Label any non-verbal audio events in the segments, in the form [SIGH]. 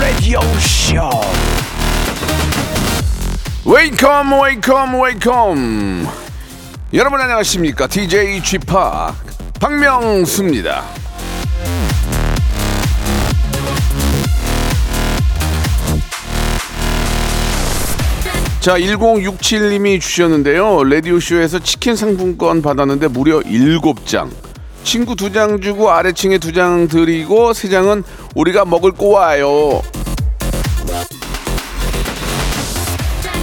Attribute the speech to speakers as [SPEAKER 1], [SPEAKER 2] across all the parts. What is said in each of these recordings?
[SPEAKER 1] Radio Show. Welcome welcome welcome 여러분 안녕하십니까 DJ p 박명수입니다. 자, 1067님이 주셨는데요. 라디오쇼에서 치킨 상품권 받았는데 무려 7장. 친구 2장 주고 아래층에 2장 드리고 3장은 우리가 먹을 꼬예요.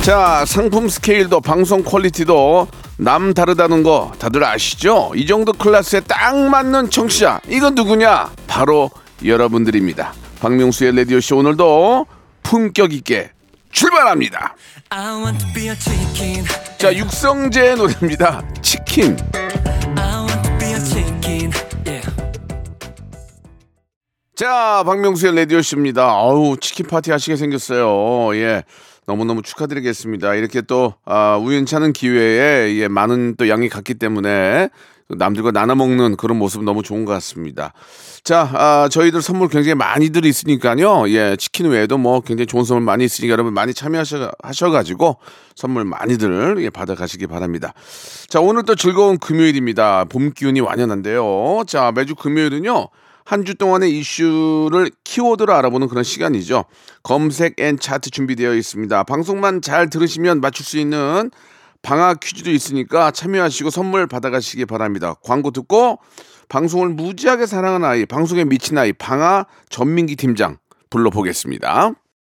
[SPEAKER 1] 자, 상품 스케일도 방송 퀄리티도 남 다르다는 거 다들 아시죠? 이 정도 클래스에 딱 맞는 청취자. 이건 누구냐? 바로 여러분들입니다. 박명수의 라디오 쇼 오늘도 품격 있게 출발합니다. 자, 육성재의 노래입니다. 치킨. 자, 박명수의 라디오쇼입니다. 아우, 치킨 파티 하시게 생겼어요. 예. 너무너무 축하드리겠습니다. 이렇게 또, 아, 우연찮은 기회에, 예, 많은 또 양이 갔기 때문에 남들과 나눠 먹는 그런 모습 너무 좋은 것 같습니다. 자, 아, 저희들 선물 굉장히 많이들 있으니까요. 예, 치킨 외에도 뭐 굉장히 좋은 선물 많이 있으니까 여러분 많이 참여하셔 가지고 선물 많이들 예, 받아가시기 바랍니다. 자, 오늘 또 즐거운 금요일입니다. 봄 기운이 완연한데요. 자, 매주 금요일은요. 한 주 동안의 이슈를 키워드로 알아보는 그런 시간이죠. 검색 N 차트 준비되어 있습니다. 방송만 잘 들으시면 맞출 수 있는 방아 퀴즈도 있으니까 참여하시고 선물 받아가시기 바랍니다. 광고 듣고 방송을 무지하게 사랑하는 아이, 방송에 미친 아이, 방아 전민기 팀장 불러보겠습니다.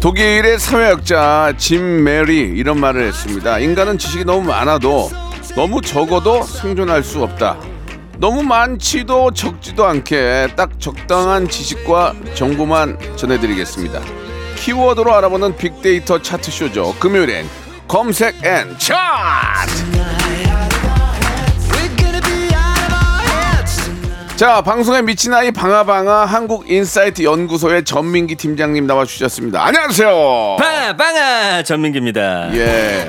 [SPEAKER 1] 독일의 사회학자 짐멜이 이런 말을 했습니다. 인간은 지식이 너무 많아도 너무 적어도 생존할 수 없다. 너무 많지도 적지도 않게 딱 적당한 지식과 정보만 전해드리겠습니다. 키워드로 알아보는 빅데이터 차트쇼죠. 금요일엔 검색 N 차트! 자, 방송에 미친 아이 방아방아 한국인사이트 연구소의 전민기 팀장님 나와 주셨습니다. 안녕하세요.
[SPEAKER 2] 방아 방아 전민기입니다.
[SPEAKER 1] 예.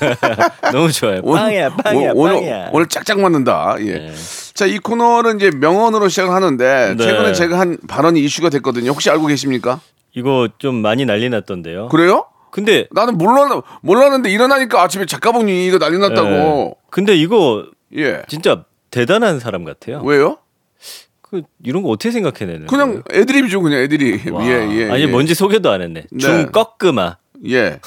[SPEAKER 1] [LAUGHS]
[SPEAKER 2] 너무 좋아요.
[SPEAKER 1] 오늘,
[SPEAKER 2] 빵이야 빵이야
[SPEAKER 1] 오- 오늘,
[SPEAKER 2] 빵이야.
[SPEAKER 1] 오늘 짝짝 맞는다. 예. 자, 이 코너는 이제 명언으로 시작을 하는데
[SPEAKER 2] 네.
[SPEAKER 1] 최근에 제가 한 발언이 이슈가 됐거든요. 혹시 알고 계십니까?
[SPEAKER 2] 이거 좀 많이 난리 났던데요.
[SPEAKER 1] 그래요?
[SPEAKER 2] 근데
[SPEAKER 1] 나는 몰라 몰랐는데 일어나니까 아침에 작가분이 이거 난리 났다고.
[SPEAKER 2] 예. 근데 이거
[SPEAKER 1] 예.
[SPEAKER 2] 진짜 대단한 사람 같아요.
[SPEAKER 1] 왜요?
[SPEAKER 2] 그 이런 거 어떻게 생각해내는?
[SPEAKER 1] 그냥 애드립이죠, 그냥 애드립.
[SPEAKER 2] 와.
[SPEAKER 1] 예, 예.
[SPEAKER 2] 아니
[SPEAKER 1] 예.
[SPEAKER 2] 뭔지 소개도 안 했네.
[SPEAKER 1] 네.
[SPEAKER 2] 중꺾음아.
[SPEAKER 1] 예.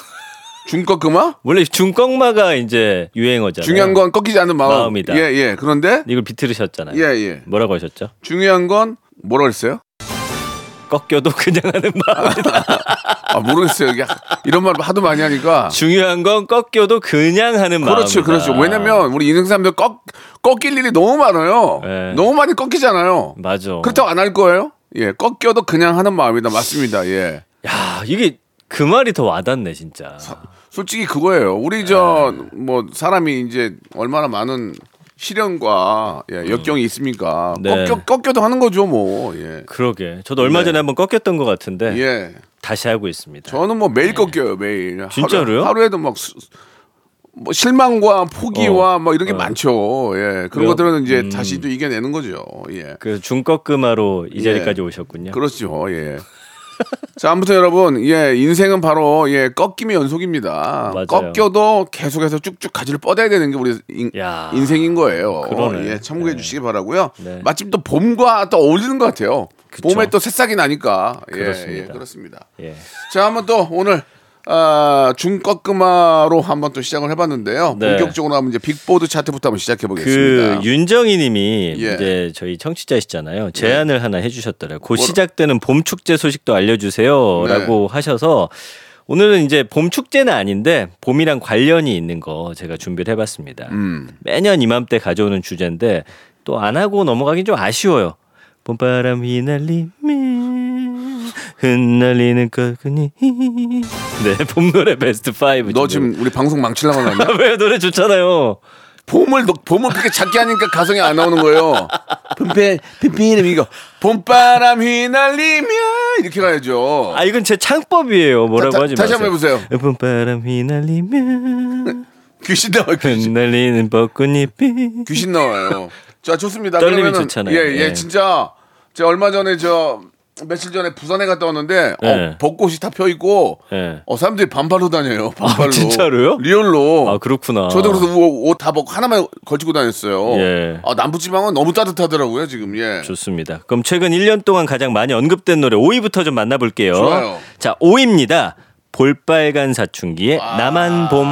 [SPEAKER 1] 중꺾음아?
[SPEAKER 2] 원래 중꺾마가 이제 유행어잖아요.
[SPEAKER 1] 중요한 건 꺾이지 않는 마음.
[SPEAKER 2] 마음 이다.
[SPEAKER 1] 예, 예. 그런데
[SPEAKER 2] 이걸 비틀으셨잖아요.
[SPEAKER 1] 예, 예.
[SPEAKER 2] 뭐라고 하셨죠?
[SPEAKER 1] 중요한 건 뭐라고 했어요?
[SPEAKER 2] 꺾여도 그냥 하는 마음이다. [LAUGHS]
[SPEAKER 1] 아, 모르겠어요. 이게 이런 말 하도 많이 하니까.
[SPEAKER 2] 중요한 건 꺾여도 그냥 하는 마음이다.
[SPEAKER 1] 그렇죠, 그렇죠. 왜냐면 우리 인생 사람들 꺾, 꺾일 일이 너무 많아요.
[SPEAKER 2] 네.
[SPEAKER 1] 너무 많이 꺾이잖아요.
[SPEAKER 2] 맞아.
[SPEAKER 1] 그렇다고 안 할 거예요? 예, 꺾여도 그냥 하는 마음이다. 맞습니다. 예.
[SPEAKER 2] 야 이게 그 말이 더 와닿네 진짜.
[SPEAKER 1] 솔직히 그거예요. 우리 저 뭐 사람이 이제 얼마나 많은 시련과 예, 역경이 있습니까?
[SPEAKER 2] 네.
[SPEAKER 1] 꺾여, 꺾여도 하는 거죠, 뭐. 예.
[SPEAKER 2] 그러게. 저도 얼마
[SPEAKER 1] 네.
[SPEAKER 2] 전에 한번 꺾였던 것 같은데
[SPEAKER 1] 예.
[SPEAKER 2] 다시 하고 있습니다.
[SPEAKER 1] 저는 뭐 매일 꺾여요, 매일.
[SPEAKER 2] 진짜로요?
[SPEAKER 1] 하루, 에도막 수- 뭐 실망과 포기와 뭐 이런 게 많죠. 예. 그런
[SPEAKER 2] 어.
[SPEAKER 1] 것들은 이제
[SPEAKER 2] 음.
[SPEAKER 1] 다시 또 이겨내는 거죠. 예.
[SPEAKER 2] 그 중꺾음화로 이
[SPEAKER 1] 예.
[SPEAKER 2] 자리까지 오셨군요.
[SPEAKER 1] 그렇죠. 예. 자, 아무튼 여러분, 예, 인생은 바로 예, 꺾임의 연속입니다.
[SPEAKER 2] 맞아요.
[SPEAKER 1] 꺾여도 계속해서 쭉쭉 가지를 뻗어야 되는 게 우리 인,
[SPEAKER 2] 야.
[SPEAKER 1] 인생인 거예요.
[SPEAKER 2] 그러네.
[SPEAKER 1] 예, 참고해
[SPEAKER 2] 네.
[SPEAKER 1] 주시기 바라고요.
[SPEAKER 2] 네.
[SPEAKER 1] 마침 또 봄과 또 어울리는 것 같아요.
[SPEAKER 2] 그쵸.
[SPEAKER 1] 봄에 또 새싹이 나니까. 예,
[SPEAKER 2] 그렇습니다.
[SPEAKER 1] 예, 그렇습니다.
[SPEAKER 2] 예.
[SPEAKER 1] 자, 한번 또 오늘 아, 중꺾음마로 한번 또 시작을 해봤는데요.
[SPEAKER 2] 네.
[SPEAKER 1] 본격적으로 하면 이제 빅보드 차트부터 한번 시작해 보겠습니다.
[SPEAKER 2] 그 윤정희님이
[SPEAKER 1] 예.
[SPEAKER 2] 이제 저희 청취자시잖아요. 제안을 하나 해주셨더라고요. 곧 시작되는 봄 축제 소식도 알려주세요라고
[SPEAKER 1] 네.
[SPEAKER 2] 하셔서 오늘은 이제 봄 축제는 아닌데 봄이랑 관련이 있는 거 제가 준비를 해봤습니다.
[SPEAKER 1] 음.
[SPEAKER 2] 매년 이맘때 가져오는 주제인데 또 안 하고 넘어가긴 좀 아쉬워요. 봄바람 휘날리며 흩날리는 거그니 네, 봄 노래 베스트 5.
[SPEAKER 1] 너 지금 우리 방송 망치려고 하냐? [LAUGHS]
[SPEAKER 2] 왜 노래 좋잖아요.
[SPEAKER 1] 봄을 너- 봄을 그렇게 작게 하니까 가성이 안 나오는 거예요. 봄배 봄비름 이거 봄바람 휘날리며 이렇게 가야죠.
[SPEAKER 2] 아 이건 제 창법이에요. 뭐라고
[SPEAKER 1] 다- 다-
[SPEAKER 2] 하지
[SPEAKER 1] 다시
[SPEAKER 2] 마세요.
[SPEAKER 1] 한번 해보세요.
[SPEAKER 2] 봄바람 휘날리며 [LAUGHS]
[SPEAKER 1] 귀신 나와요. 귀신,
[SPEAKER 2] 흩날리는 벚꽃잎이
[SPEAKER 1] 귀신 나와요. 자 좋습니다.
[SPEAKER 2] 떨림이
[SPEAKER 1] 그러면은
[SPEAKER 2] 좋잖아요.
[SPEAKER 1] 예, 예,
[SPEAKER 2] 예.
[SPEAKER 1] 진짜 제가 얼마 전에 저 며칠 전에 부산에 갔다 왔는데
[SPEAKER 2] 예.
[SPEAKER 1] 어, 벚꽃이 다 펴 있고
[SPEAKER 2] 예.
[SPEAKER 1] 어, 사람들이 반팔로 다녀요. 반팔로.
[SPEAKER 2] 아, 진짜로요?
[SPEAKER 1] 리얼로.
[SPEAKER 2] 아 그렇구나.
[SPEAKER 1] 저도 그래서 옷다 벗고 하나만 걸치고 다녔어요.
[SPEAKER 2] 예.
[SPEAKER 1] 아, 남부지방은 너무 따뜻하더라고요, 지금. 예.
[SPEAKER 2] 좋습니다. 그럼 최근 1년 동안 가장 많이 언급된 노래 5위부터 좀 만나볼게요.
[SPEAKER 1] 좋아요.
[SPEAKER 2] 자 5위입니다. 볼빨간 사춘기의
[SPEAKER 1] 아.
[SPEAKER 2] 나만 봄.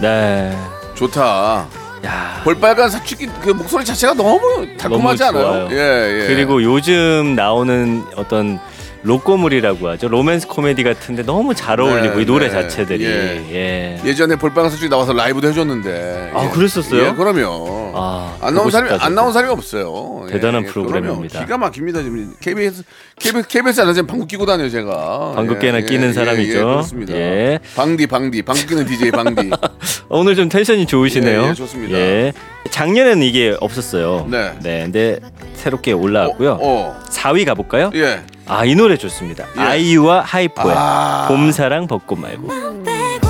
[SPEAKER 2] 네.
[SPEAKER 1] 좋다.
[SPEAKER 2] 야.
[SPEAKER 1] 볼빨간 사춘기 그 목소리 자체가 너무 달콤하지
[SPEAKER 2] 너무
[SPEAKER 1] 않아요?
[SPEAKER 2] 좋아요.
[SPEAKER 1] 예, 예.
[SPEAKER 2] 그리고 요즘 나오는 어떤 로꼬물이라고 하죠. 로맨스 코미디 같은데 너무 잘 어울리고
[SPEAKER 1] 네,
[SPEAKER 2] 이 노래
[SPEAKER 1] 네.
[SPEAKER 2] 자체들이.
[SPEAKER 1] 예.
[SPEAKER 2] 예.
[SPEAKER 1] 예전에 볼빨간 사춘기 나와서 라이브도 해줬는데.
[SPEAKER 2] 아,
[SPEAKER 1] 예.
[SPEAKER 2] 그랬었어요?
[SPEAKER 1] 예, 그럼요.
[SPEAKER 2] 아,
[SPEAKER 1] 안 나온 사람이 안. 나온 사람이 없어요. 예,
[SPEAKER 2] 대단한
[SPEAKER 1] 예,
[SPEAKER 2] 프로그램입니다.
[SPEAKER 1] 기가 막힙니다 지금 KBS KBS KBS 안에 지금 방구 끼고 다녀요 제가.
[SPEAKER 2] 방귀깨나
[SPEAKER 1] 예,
[SPEAKER 2] 끼는
[SPEAKER 1] 예,
[SPEAKER 2] 사람이죠.
[SPEAKER 1] 예, 그렇습니다.
[SPEAKER 2] 예.
[SPEAKER 1] 방디 방디 방귀 끼는 DJ 방디. [LAUGHS]
[SPEAKER 2] 어, 오늘 좀 텐션이 좋으시네요.
[SPEAKER 1] 예, 예, 좋습니다.
[SPEAKER 2] 예. 작년에는 이게 없었어요.
[SPEAKER 1] 네.
[SPEAKER 2] 근데 새롭게 올라왔고요.
[SPEAKER 1] 어,
[SPEAKER 2] 4위 가볼까요?
[SPEAKER 1] 예.
[SPEAKER 2] 아, 이 노래 좋습니다.
[SPEAKER 1] 예.
[SPEAKER 2] 아이유와 하이포의
[SPEAKER 1] 아.
[SPEAKER 2] 봄사랑 벚꽃 말고.
[SPEAKER 3] 빼고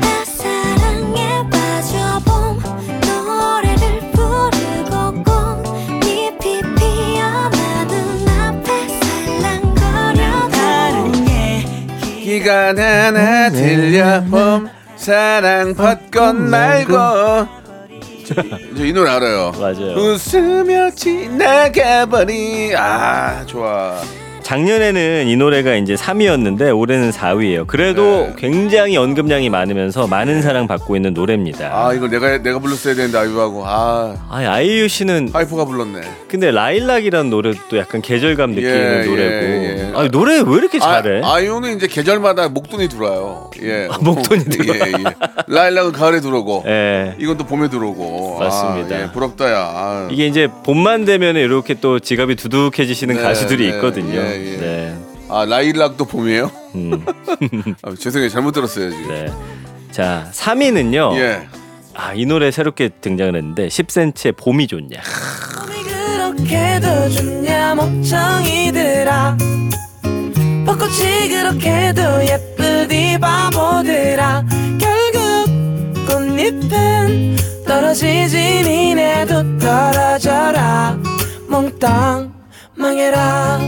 [SPEAKER 3] 나 사랑에 빠져봄 노래를 부르고 꽃잎이 피어나 눈앞에 살랑거려 다른
[SPEAKER 1] 기가 하나 들려 봄 사랑 벚꽃 말고 저이 노래 알아요.
[SPEAKER 2] 맞아요.
[SPEAKER 1] 웃으며 지나가버리 아 좋아.
[SPEAKER 2] 작년에는 이 노래가 이제 3위였는데 올해는 4위예요. 그래도
[SPEAKER 1] 네.
[SPEAKER 2] 굉장히 언급량이 많으면서 많은 사랑 받고 있는 노래입니다.
[SPEAKER 1] 아 이거 내가 내가 불렀어야 되는데 아이유하고 아
[SPEAKER 2] 아, 아이유 씨는
[SPEAKER 1] 하이퍼가 불렀네.
[SPEAKER 2] 근데 라일락이라는 노래도 약간 계절감 느끼는
[SPEAKER 1] 예,
[SPEAKER 2] 노래고.
[SPEAKER 1] 예, 예.
[SPEAKER 2] 아니, 노래 왜 이렇게 잘해?
[SPEAKER 1] 아, 아이유는 이제 계절마다 목돈이 들어와요. 예.
[SPEAKER 2] 아, 목돈이 들어와.
[SPEAKER 1] 예, 예. 라일락은 가을에 들어오고.
[SPEAKER 2] 예.
[SPEAKER 1] 이건 또 봄에 들어오고.
[SPEAKER 2] 맞습니다.
[SPEAKER 1] 아, 예, 부럽다야. 아.
[SPEAKER 2] 이게 이제 봄만 되면 이렇게 또 지갑이 두둑해지시는
[SPEAKER 1] 네,
[SPEAKER 2] 가수들이
[SPEAKER 1] 네,
[SPEAKER 2] 있거든요.
[SPEAKER 1] 예, 예.
[SPEAKER 2] 네.
[SPEAKER 1] 아 라일락도 봄이에요?
[SPEAKER 2] 음, [LAUGHS]
[SPEAKER 1] 아, 죄송해요 잘못 들었어요 지금.
[SPEAKER 2] 네. 자, 3위는요.
[SPEAKER 1] 예.
[SPEAKER 2] 아, 이 노래 새롭게 등장을 했는데 10cm의 봄이 좋냐.
[SPEAKER 4] 그렇게도 좋냐 멍청이들아 벚꽃이 그렇게도 예쁘디 바보들아 결국 꽃잎은 떨어지지 니네도 떨어져라 몽땅 망해라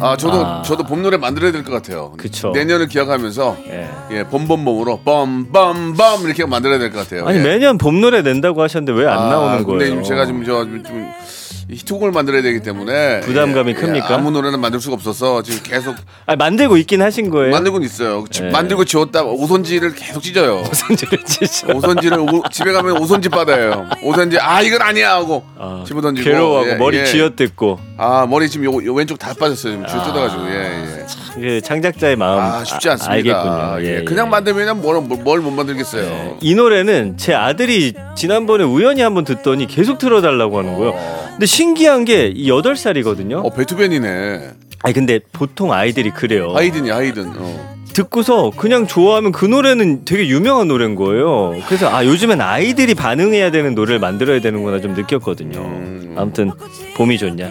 [SPEAKER 1] 아 저도
[SPEAKER 2] 아.
[SPEAKER 1] 저도 봄 노래 만들어야 될 것 같아요.
[SPEAKER 2] 그쵸.
[SPEAKER 1] 내년을 기약하면서
[SPEAKER 2] 예.
[SPEAKER 1] 예 봄봄봄으로 뻔뻔뻔 이렇게 만들어야 될 것 같아요.
[SPEAKER 2] 아니
[SPEAKER 1] 예.
[SPEAKER 2] 매년 봄 노래 낸다고 하셨는데 왜 안
[SPEAKER 1] 아,
[SPEAKER 2] 나오는
[SPEAKER 1] 근데
[SPEAKER 2] 거예요?
[SPEAKER 1] 지금 제가 지금 저좀 좀 히트곡을 만들어야 되기 때문에
[SPEAKER 2] 부담감이
[SPEAKER 1] 예,
[SPEAKER 2] 큽니까?
[SPEAKER 1] 예, 아무 노래는 만들 수가 없어서 지금 계속
[SPEAKER 2] 아니, 만들고 있긴 하신 거예요.
[SPEAKER 1] 만들고는 있어요. 지-
[SPEAKER 2] 예.
[SPEAKER 1] 만들고 지웠다 오손지를 계속 찢어요.
[SPEAKER 2] 손질을 진짜.
[SPEAKER 1] 오손지를 오- 집에 가면 오손지 받아요. 오손지 아 이건 아니야 하고
[SPEAKER 2] 아,
[SPEAKER 1] 집어 던지고
[SPEAKER 2] 괴로워하고
[SPEAKER 1] 예,
[SPEAKER 2] 머리
[SPEAKER 1] 예.
[SPEAKER 2] 쥐어뜯고
[SPEAKER 1] 아 머리 지금 요, 요 왼쪽 다 빠졌어요. 지금 쥐어 뜯어가지고 예, 예.
[SPEAKER 2] 이게 창작자의 마음
[SPEAKER 1] 아 쉽지 않습니다.
[SPEAKER 2] 알겠군요.
[SPEAKER 1] 예,
[SPEAKER 2] 예,
[SPEAKER 1] 그냥
[SPEAKER 2] 예.
[SPEAKER 1] 만들면 뭘못 만들겠어요.
[SPEAKER 2] 이 노래는 제 아들이 지난번에 우연히 한번 듣더니 계속 틀어달라고 하는 거예요. 근데 신기한 게이 8살이거든요.
[SPEAKER 1] 어 베토벤이네.
[SPEAKER 2] 아니 근데 보통 아이들이 그래요.
[SPEAKER 1] 하이든이 하이든. 어.
[SPEAKER 2] 듣고서 그냥 좋아하면 그 노래는 되게 유명한 노래인 거예요. 그래서 아 요즘엔 아이들이 반응해야 되는 노래를 만들어야 되는구나 좀 느꼈거든요.
[SPEAKER 1] 음.
[SPEAKER 2] 아무튼 봄이 좋냐.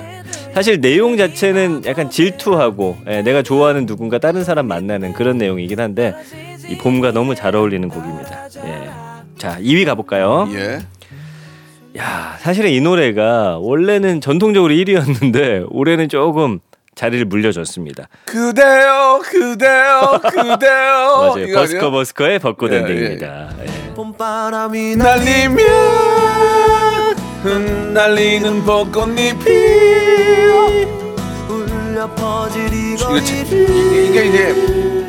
[SPEAKER 2] 사실 내용 자체는 약간 질투하고 예, 내가 좋아하는 누군가 다른 사람 만나는 그런 내용이긴 한데 이 봄과 너무 잘 어울리는 곡입니다. 예. 자 2위 가볼까요?
[SPEAKER 1] 예.
[SPEAKER 2] 야 사실은 이 노래가 원래는 전통적으로 1위였는데 올해는 조금 자리를 물려줬습니다.
[SPEAKER 1] 그대요, 그대요, 그대요. [LAUGHS]
[SPEAKER 2] 맞아요.
[SPEAKER 1] 이거
[SPEAKER 2] 버스커
[SPEAKER 1] 아니에요?
[SPEAKER 2] 버스커의 벚꽃엔딩입니다. 예.
[SPEAKER 4] 봄바람이
[SPEAKER 1] 날리면 흩날리는 벚꽃잎이
[SPEAKER 4] 울려 퍼질 이
[SPEAKER 1] 이거 이게 이제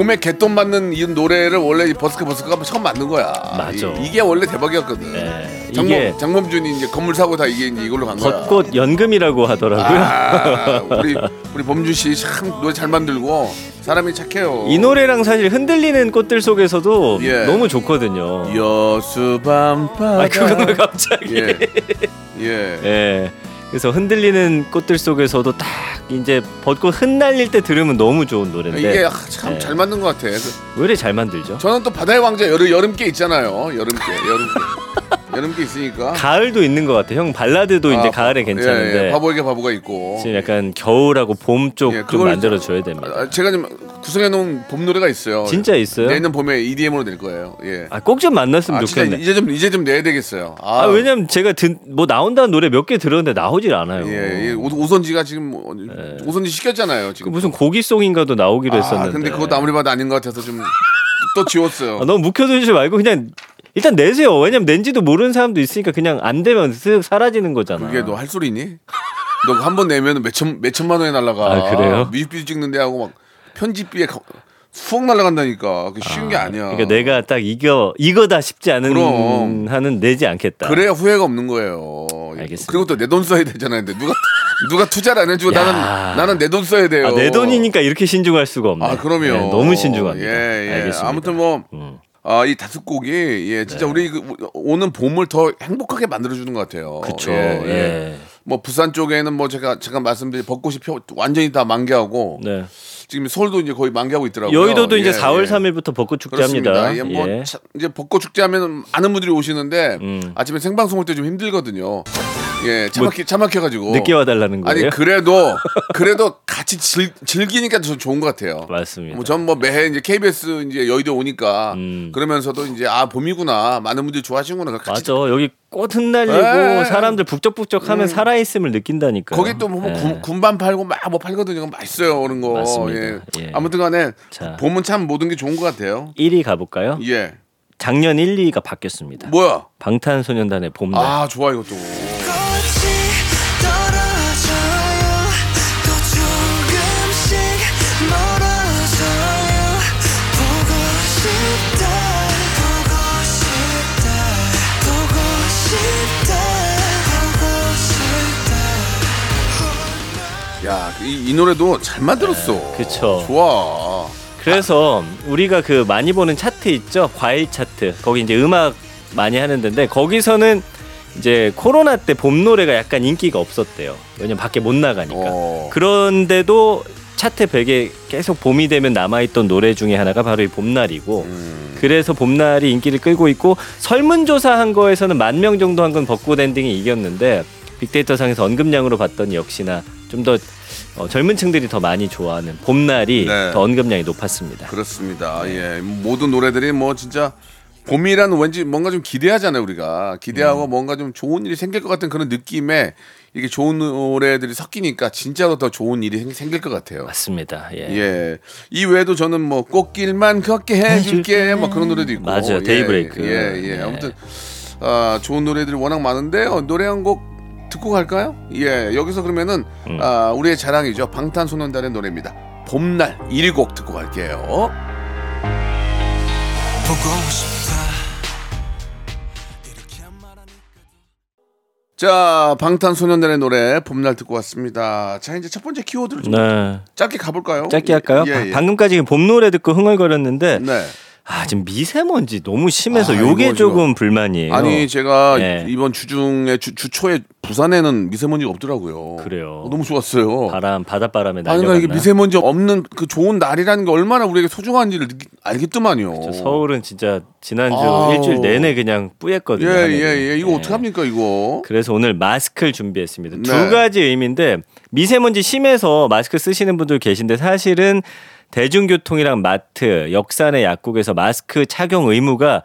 [SPEAKER 1] 봄에 개똥 맞는 이 노래를 원래 이 버스커 버스커가 처음 만든 거야.
[SPEAKER 2] 맞아.
[SPEAKER 1] 이, 게 원래 대박이었거든.
[SPEAKER 2] 예.
[SPEAKER 1] 장범,
[SPEAKER 2] 이게
[SPEAKER 1] 장범준이 이제 건물 사고 다 이게 이제 이걸로 간 거야.
[SPEAKER 2] 벚꽃 연금이라고 하더라고요.
[SPEAKER 1] 아, 우리 [LAUGHS] 우리 범준 씨 참 노래 잘 만들고 사람이 착해요.
[SPEAKER 2] 이 노래랑 사실 흔들리는 꽃들 속에서도
[SPEAKER 1] 예.
[SPEAKER 2] 너무 좋거든요.
[SPEAKER 1] 여수 밤바다.
[SPEAKER 2] 아 그건 왜 갑자기?
[SPEAKER 1] 예. 예.
[SPEAKER 2] 예. 그래서 흔들리는 꽃들 속에서도 딱 이제 벚꽃 흩날릴 때 들으면 너무 좋은 노래인데
[SPEAKER 1] 이게 참
[SPEAKER 2] 예.
[SPEAKER 1] 잘 만든 것 같아. 그-
[SPEAKER 2] 왜 이렇게 잘 만들죠?
[SPEAKER 1] 저는 또 바다의 왕자 여름 여름께 있잖아요. 여름께 여름께 [LAUGHS] 여름께 있으니까.
[SPEAKER 2] 가을도 있는 것 같아. 형 발라드도 이제
[SPEAKER 1] 아,
[SPEAKER 2] 가을에
[SPEAKER 1] 예,
[SPEAKER 2] 괜찮은데
[SPEAKER 1] 예, 바보에게 바보가 있고.
[SPEAKER 2] 지금 약간 겨울하고 봄쪽
[SPEAKER 1] 예,
[SPEAKER 2] 좀 만들어 줘야 됩니다.
[SPEAKER 1] 아, 제가 좀 구성해 놓은 봄 노래가 있어요.
[SPEAKER 2] 진짜 있어요?
[SPEAKER 1] 내년 봄에 EDM으로 낼 거예요. 예.
[SPEAKER 2] 아 꼭 좀 만났으면
[SPEAKER 1] 아,
[SPEAKER 2] 좋겠네.
[SPEAKER 1] 이제 좀 이제 좀 내야 되겠어요. 아,
[SPEAKER 2] 아, 왜냐면 제가 듣, 뭐 나온다는 노래 몇 개 들었는데 나오질 않아요.
[SPEAKER 1] 예, 예. 오- 오선지가 지금 뭐, 오선지 시켰잖아요.
[SPEAKER 2] 그
[SPEAKER 1] 지금.
[SPEAKER 2] 무슨 고기송인가도 나오기로
[SPEAKER 1] 아,
[SPEAKER 2] 했었는데.
[SPEAKER 1] 근데 그것도 아무리 봐도 아닌 것 같아서 좀 또 지웠어요.
[SPEAKER 2] 아, 너무 묵혀두지 말고 그냥 일단 내세요. 왜냐면 낸지도 모르는 사람도 있으니까 그냥 안 되면 쓱 사라지는 거잖아.
[SPEAKER 1] 그게 너 할 소리 있니? 너 한 번 내면 몇천 몇천만 원에 날라가.
[SPEAKER 2] 아, 그래요?
[SPEAKER 1] 뮤직비디오 찍는데 하고 막 편집비에 가- 수억 날라간다니까. 그게 쉬운 게 아니야.
[SPEAKER 2] 그러니까 내가 딱 이거 이거다 싶지 않은
[SPEAKER 1] 그럼.
[SPEAKER 2] 하는 내지 않겠다.
[SPEAKER 1] 그래야 후회가 없는 거예요.
[SPEAKER 2] 알겠습니다.
[SPEAKER 1] 그리고 또 내 돈 써야 되잖아요. 근데 누가 누가 투자를 안 해주고
[SPEAKER 2] 야.
[SPEAKER 1] 나는 나는 내 돈 써야 돼요.
[SPEAKER 2] 아, 내 돈이니까 이렇게 신중할 수가 없네.
[SPEAKER 1] 아 그럼요.
[SPEAKER 2] 네, 너무 신중합니다.
[SPEAKER 1] 예, 예.
[SPEAKER 2] 알겠습니다.
[SPEAKER 1] 아무튼 뭐.
[SPEAKER 2] 음.
[SPEAKER 1] 아, 이 다섯 곡이 예, 진짜
[SPEAKER 2] 네.
[SPEAKER 1] 우리 그 오는 봄을 더 행복하게 만들어 주는 것 같아요.
[SPEAKER 2] 그쵸.
[SPEAKER 1] 예, 예.
[SPEAKER 2] 예.
[SPEAKER 1] 뭐 부산 쪽에는 뭐 제가 제가 말씀드린 벚꽃이 펴 완전히 다 만개하고
[SPEAKER 2] 네.
[SPEAKER 1] 지금 서울도 이제 거의 만개하고 있더라고요.
[SPEAKER 2] 여의도도 이제
[SPEAKER 1] 예,
[SPEAKER 2] 4월
[SPEAKER 1] 예.
[SPEAKER 2] 3일부터 벚꽃
[SPEAKER 1] 그렇습니다.
[SPEAKER 2] 축제합니다.
[SPEAKER 1] 예, 뭐
[SPEAKER 2] 예.
[SPEAKER 1] 차- 이제 벚꽃 축제 하면 많은 분들이 오시는데
[SPEAKER 2] 음.
[SPEAKER 1] 아침에 생방송할 때좀 힘들거든요. 예, 차 막히 차 막혀 가지고
[SPEAKER 2] 뭐 늦게 와달라는 거예요?
[SPEAKER 1] 아니 그래도 그래도 같이 즐, 즐기니까 더 좋은 것 같아요.
[SPEAKER 2] 맞습니다.
[SPEAKER 1] 뭐 전 뭐 매해 이제 KBS 이제 여의도 오니까
[SPEAKER 2] 음.
[SPEAKER 1] 그러면서도 이제 아 봄이구나 많은 분들이 좋아하시는구나 같이
[SPEAKER 2] 맞아. 여기 꽃 흩날리고
[SPEAKER 1] 예.
[SPEAKER 2] 사람들 북적북적 하면 살아있음을 느낀다니까.
[SPEAKER 1] 거기 또뭐
[SPEAKER 2] 예.
[SPEAKER 1] 군반 팔고 막 뭐 팔거든요. 맛있어요 그런 거.
[SPEAKER 2] 맞습니다.
[SPEAKER 1] 예.
[SPEAKER 2] 예.
[SPEAKER 1] 아무튼 간에
[SPEAKER 2] 자.
[SPEAKER 1] 봄은 참 모든 게 좋은 것 같아요.
[SPEAKER 2] 1위 가볼까요?
[SPEAKER 1] 예.
[SPEAKER 2] 작년 1, 2위가 바뀌었습니다.
[SPEAKER 1] 뭐야?
[SPEAKER 2] 방탄소년단의 봄날.
[SPEAKER 1] 아 좋아 이것도.
[SPEAKER 4] 이,
[SPEAKER 1] 이 노래도 잘 만들었어.
[SPEAKER 2] 네, 그쵸.
[SPEAKER 1] 좋아.
[SPEAKER 2] 그래서 우리가 그 많이 보는 차트 있죠? 과일 차트. 거기 이제 음악 많이 하는 데인데 거기서는 이제 코로나 때 봄 노래가 약간 인기가 없었대요. 왜냐면 밖에 못 나가니까.
[SPEAKER 1] 어.
[SPEAKER 2] 그런데도 차트 100에 계속 봄이 되면 남아있던 노래 중에 하나가 바로 이 봄날이고
[SPEAKER 1] 음.
[SPEAKER 2] 그래서 봄날이 인기를 끌고 있고 설문조사 한 거에서는 만 명 정도 한 건 벚꽃 엔딩이 이겼는데 빅데이터 상에서 언급량으로 봤더니 역시나 좀 더 어, 젊은 층들이 더 많이 좋아하는 봄날이
[SPEAKER 1] 네.
[SPEAKER 2] 더 언급량이 높았습니다.
[SPEAKER 1] 그렇습니다.
[SPEAKER 2] 네.
[SPEAKER 1] 예. 모든 노래들이 뭐 진짜 봄이라는 왠지 뭔가 좀 기대하잖아요, 우리가. 기대하고
[SPEAKER 2] 음.
[SPEAKER 1] 뭔가 좀 좋은 일이 생길 것 같은 그런 느낌에 이게 좋은 노래들이 섞이니까 진짜로 더 좋은 일이 생- 생길 것 같아요.
[SPEAKER 2] 맞습니다. 예.
[SPEAKER 1] 예. 이 외에도 저는 뭐 꽃길만 걷게 해줄게 뭐 그런 노래도 있고.
[SPEAKER 2] 맞아요.
[SPEAKER 1] 예,
[SPEAKER 2] 데이브레이크.
[SPEAKER 1] 예, 예.
[SPEAKER 2] 네.
[SPEAKER 1] 아무튼 아, 좋은 노래들이 워낙 많은데요. 노래 한 곡 듣고 갈까요? 예. 여기서 그러면은
[SPEAKER 2] 음.
[SPEAKER 1] 아, 우리의 자랑이죠. 방탄소년단의 노래입니다. 봄날 1곡 듣고 갈게요.
[SPEAKER 4] 보고 싶다
[SPEAKER 1] 자, 방탄소년단의 노래 봄날 듣고 왔습니다. 자, 이제 첫 번째 키워드를 좀
[SPEAKER 2] 네.
[SPEAKER 1] 짧게 가볼까요?
[SPEAKER 2] 짧게 할까요?
[SPEAKER 1] 예, 예.
[SPEAKER 2] 방금까지 봄 노래 듣고 흥얼거렸는데
[SPEAKER 1] 네.
[SPEAKER 2] 아 지금 미세먼지 너무 심해서
[SPEAKER 1] 아,
[SPEAKER 2] 요게 조금 불만이에요.
[SPEAKER 1] 아니 제가
[SPEAKER 2] 네.
[SPEAKER 1] 이번 주중에 주, 주초에 부산에는 미세먼지가 없더라고요.
[SPEAKER 2] 그래요.
[SPEAKER 1] 어, 너무 좋았어요.
[SPEAKER 2] 바람 바닷바람에
[SPEAKER 1] 아니
[SPEAKER 2] 날려갔나?
[SPEAKER 1] 그러니까 이게 미세먼지 없는 그 좋은 날이라는 게 얼마나 우리에게 소중한지를 느끼, 알겠더만요.
[SPEAKER 2] 저 서울은 진짜 지난주
[SPEAKER 1] 아우.
[SPEAKER 2] 일주일 내내 그냥 뿌였거든요.
[SPEAKER 1] 예예예
[SPEAKER 2] 하늘이.
[SPEAKER 1] 예, 이거
[SPEAKER 2] 예.
[SPEAKER 1] 어떡합니까 이거?
[SPEAKER 2] 그래서 오늘 마스크를 준비했습니다.
[SPEAKER 1] 네.
[SPEAKER 2] 두 가지 의미인데 미세먼지 심해서 마스크 쓰시는 분들 계신데 사실은 대중교통이랑 마트, 역산의 약국에서 마스크 착용 의무가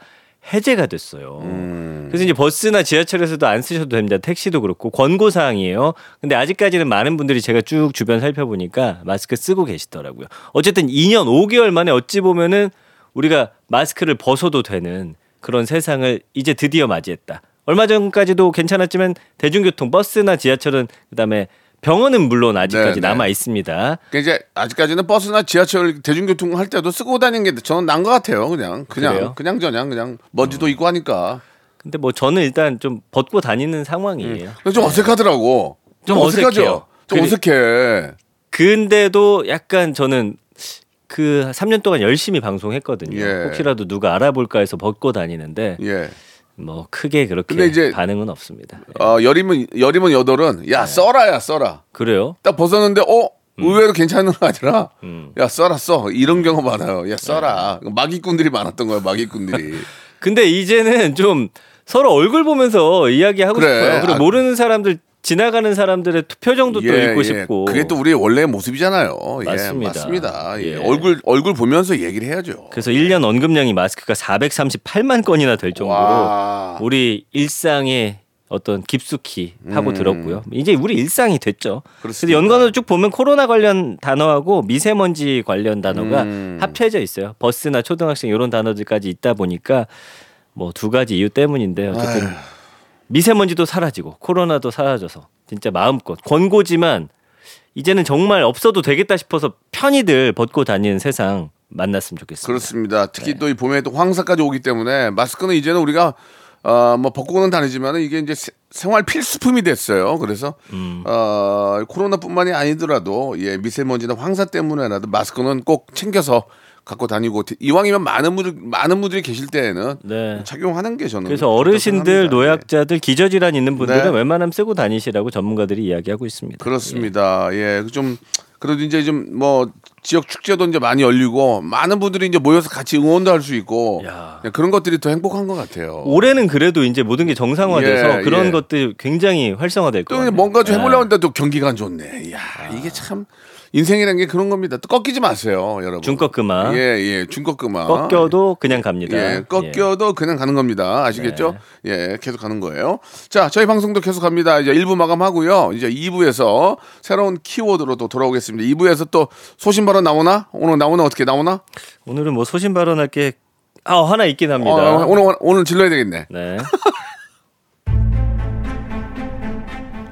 [SPEAKER 2] 해제가 됐어요.
[SPEAKER 1] 음.
[SPEAKER 2] 그래서 이제 버스나 지하철에서도 안 쓰셔도 됩니다. 택시도 그렇고 권고 사항이에요. 근데 아직까지는 많은 분들이 제가 쭉 주변 살펴보니까 마스크 쓰고 계시더라고요. 어쨌든 2년 5개월 만에 어찌 보면은 우리가 마스크를 벗어도 되는 그런 세상을 이제 드디어 맞이했다. 얼마 전까지도 괜찮았지만 대중교통 버스나 지하철은 그다음에 병원은 물론 아직까지
[SPEAKER 1] 네, 네.
[SPEAKER 2] 남아 있습니다.
[SPEAKER 1] 그러니까 이제 아직까지는 버스나 지하철 대중교통 할 때도 쓰고 다니는 게 저는 난 것 같아요. 그냥 그냥
[SPEAKER 2] 그래요?
[SPEAKER 1] 그냥 저냥 그냥 먼지도 있고 하니까
[SPEAKER 2] 근데 뭐 저는 일단 좀 벗고 다니는 상황이에요.
[SPEAKER 1] 근데 좀 어색하더라고.
[SPEAKER 2] 좀
[SPEAKER 1] 어색하죠.
[SPEAKER 2] 어색해요.
[SPEAKER 1] 좀
[SPEAKER 2] 그리-
[SPEAKER 1] 어색해.
[SPEAKER 2] 근데도 약간 저는 그 3년 동안 열심히 방송했거든요.
[SPEAKER 1] 예.
[SPEAKER 2] 혹시라도 누가 알아볼까 해서 벗고 다니는데
[SPEAKER 1] 예.
[SPEAKER 2] 뭐 크게 그렇게
[SPEAKER 1] 이제-
[SPEAKER 2] 반응은 없습니다.
[SPEAKER 1] 어 열이면 열이면 여덟은
[SPEAKER 2] 네.
[SPEAKER 1] 야 써라야 써라.
[SPEAKER 2] 그래요?
[SPEAKER 1] 딱 벗었는데 어 의외로 괜찮은 거 아니라
[SPEAKER 2] 음.
[SPEAKER 1] 야 써라 써 이런 경우 많아요. 야 써라 마기꾼들이 많았던 거야 마기꾼들이. [LAUGHS]
[SPEAKER 2] 근데 이제는 좀 서로 얼굴 보면서 이야기하고
[SPEAKER 1] 그래.
[SPEAKER 2] 싶어요. 그리고
[SPEAKER 1] 아.
[SPEAKER 2] 모르는 사람들 지나가는 사람들의 표정도 또 읽고 싶고.
[SPEAKER 1] 그게 또 우리의 원래 모습이잖아요.
[SPEAKER 2] 맞습니다.
[SPEAKER 1] 예, 맞습니다. 예.
[SPEAKER 2] 예.
[SPEAKER 1] 얼굴 얼굴 보면서 얘기를 해야죠.
[SPEAKER 2] 그래서 1년 언급량이 마스크가 438만 건이나 될 정도로
[SPEAKER 1] 와.
[SPEAKER 2] 우리 일상에 어떤 깊숙이 하고
[SPEAKER 1] 음.
[SPEAKER 2] 들었고요. 이제 우리 일상이 됐죠. 그래서. 연관어로 쭉 보면 코로나 관련 단어하고 미세먼지 관련 단어가
[SPEAKER 1] 음.
[SPEAKER 2] 합쳐져 있어요. 버스나 초등학생 이런 단어들까지 있다 보니까 뭐 두 가지 이유 때문인데 어쨌든 미세먼지도 사라지고 코로나도 사라져서 진짜 마음껏 권고지만 이제는 정말 없어도 되겠다 싶어서 편히들 벗고 다니는 세상 만났으면 좋겠습니다.
[SPEAKER 1] 그렇습니다. 특히
[SPEAKER 2] 네.
[SPEAKER 1] 또이 봄에 또 황사까지 오기 때문에 마스크는 이제는 우리가 어뭐 벗고는 다니지만 이게 이제 세- 생활 필수품이 됐어요. 그래서
[SPEAKER 2] 음.
[SPEAKER 1] 어 코로나뿐만이 아니더라도 예 미세먼지나 황사 때문에라도 마스크는 꼭 챙겨서 갖고 다니고 이왕이면 많은 분들 많은 분들이 계실 때에는
[SPEAKER 2] 네.
[SPEAKER 1] 착용하는 게 저는
[SPEAKER 2] 그래서 어르신들. 노약자들, 기저질환 있는 분들은
[SPEAKER 1] 네.
[SPEAKER 2] 웬만하면 쓰고 다니시라고 전문가들이 이야기하고 있습니다.
[SPEAKER 1] 그렇습니다. 예, 좀 그래도 이제 좀 뭐 지역 축제도 이제 많이 열리고 많은 분들이 이제 모여서 같이 응원도 할 수 있고
[SPEAKER 2] 야.
[SPEAKER 1] 예, 그런 것들이 더 행복한 것 같아요.
[SPEAKER 2] 올해는 그래도 이제 모든 게 정상화돼서
[SPEAKER 1] 예,
[SPEAKER 2] 그런
[SPEAKER 1] 예.
[SPEAKER 2] 것들 굉장히 활성화될
[SPEAKER 1] 또
[SPEAKER 2] 거예요.
[SPEAKER 1] 뭔가 좀 해보려고 하는데 또 경기가 안 좋네. 이야, 이게 참 인생이라는 게 그런 겁니다. 또 꺾이지 마세요, 여러분.
[SPEAKER 2] 중꺾 그마.
[SPEAKER 1] 예, 예, 중꺾 그마.
[SPEAKER 2] 꺾여도 그냥 갑니다.
[SPEAKER 1] 예, 꺾여도 그냥 가는 겁니다. 아시겠죠?
[SPEAKER 2] 네.
[SPEAKER 1] 예, 계속 가는 거예요. 자, 저희 방송도 계속 갑니다. 이제 1부 마감하고요. 이제 2부에서 새로운 키워드로 또 돌아오겠습니다. 2부에서 또 소신 발언 나오나? 오늘 나오나 어떻게 나오나?
[SPEAKER 2] 오늘은 뭐 소신 발언할 게 아, 하나 있긴 합니다.
[SPEAKER 1] 어, 오늘 오늘 질러야 되겠네.
[SPEAKER 2] 네. [LAUGHS]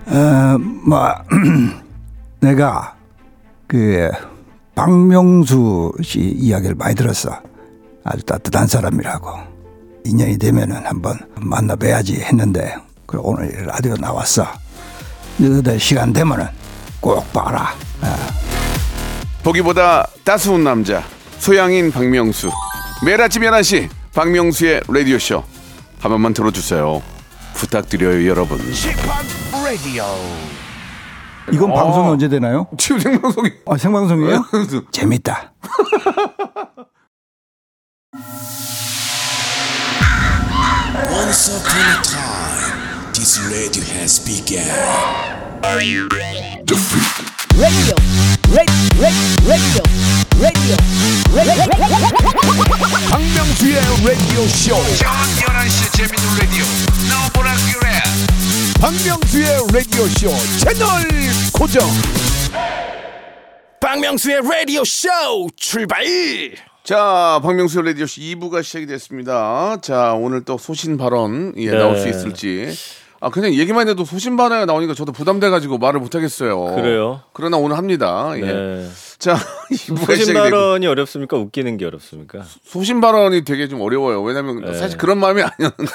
[SPEAKER 5] 어, 뭐 [CLEARS THROAT] 내가 그 박명수 씨 이야기를 많이 들었어. 아주 따뜻한 사람이라고. 인연이 되면은 한번 만나 뵈야지 했는데 그 오늘 라디오 나왔어. 너희들 시간 되면은 꼭 봐라.
[SPEAKER 1] 보기보다 따스운 남자 소양인 박명수 매일 아침 11시 박명수의 라디오쇼 한 번만 들어주세요 부탁드려요 여러분
[SPEAKER 5] 이건 방송이 언제 되나요? [LAUGHS]
[SPEAKER 1] 지금 생방송이
[SPEAKER 5] 아, 생방송이에요? 재밌다. [LAUGHS]
[SPEAKER 4] Once upon a time, this radio has begun.
[SPEAKER 6] 박명수의 라디오 쇼. 박명수의 라디오 쇼 채널 고정.
[SPEAKER 7] 박명수의 라디오 쇼 출발
[SPEAKER 1] 자 박명수 라디오 쇼 2부가 시작이 됐습니다 자 오늘 또 소신 발언 예,
[SPEAKER 2] 네.
[SPEAKER 1] 나올 수 있을지 아 그냥 얘기만 해도 소신 발언이 나오니까 저도 부담돼가지고 말을 못하겠어요
[SPEAKER 2] 그래요?
[SPEAKER 1] 그러나 오늘 합니다 예.
[SPEAKER 2] 네.
[SPEAKER 1] 자 2부가
[SPEAKER 2] 소신
[SPEAKER 1] 시작이 되고
[SPEAKER 2] 발언이 어렵습니까? 웃기는 게 어렵습니까?
[SPEAKER 1] 소신 발언이 되게 좀 어려워요 왜냐면
[SPEAKER 2] 네.
[SPEAKER 1] 사실 그런 마음이 [LAUGHS] 아니었는데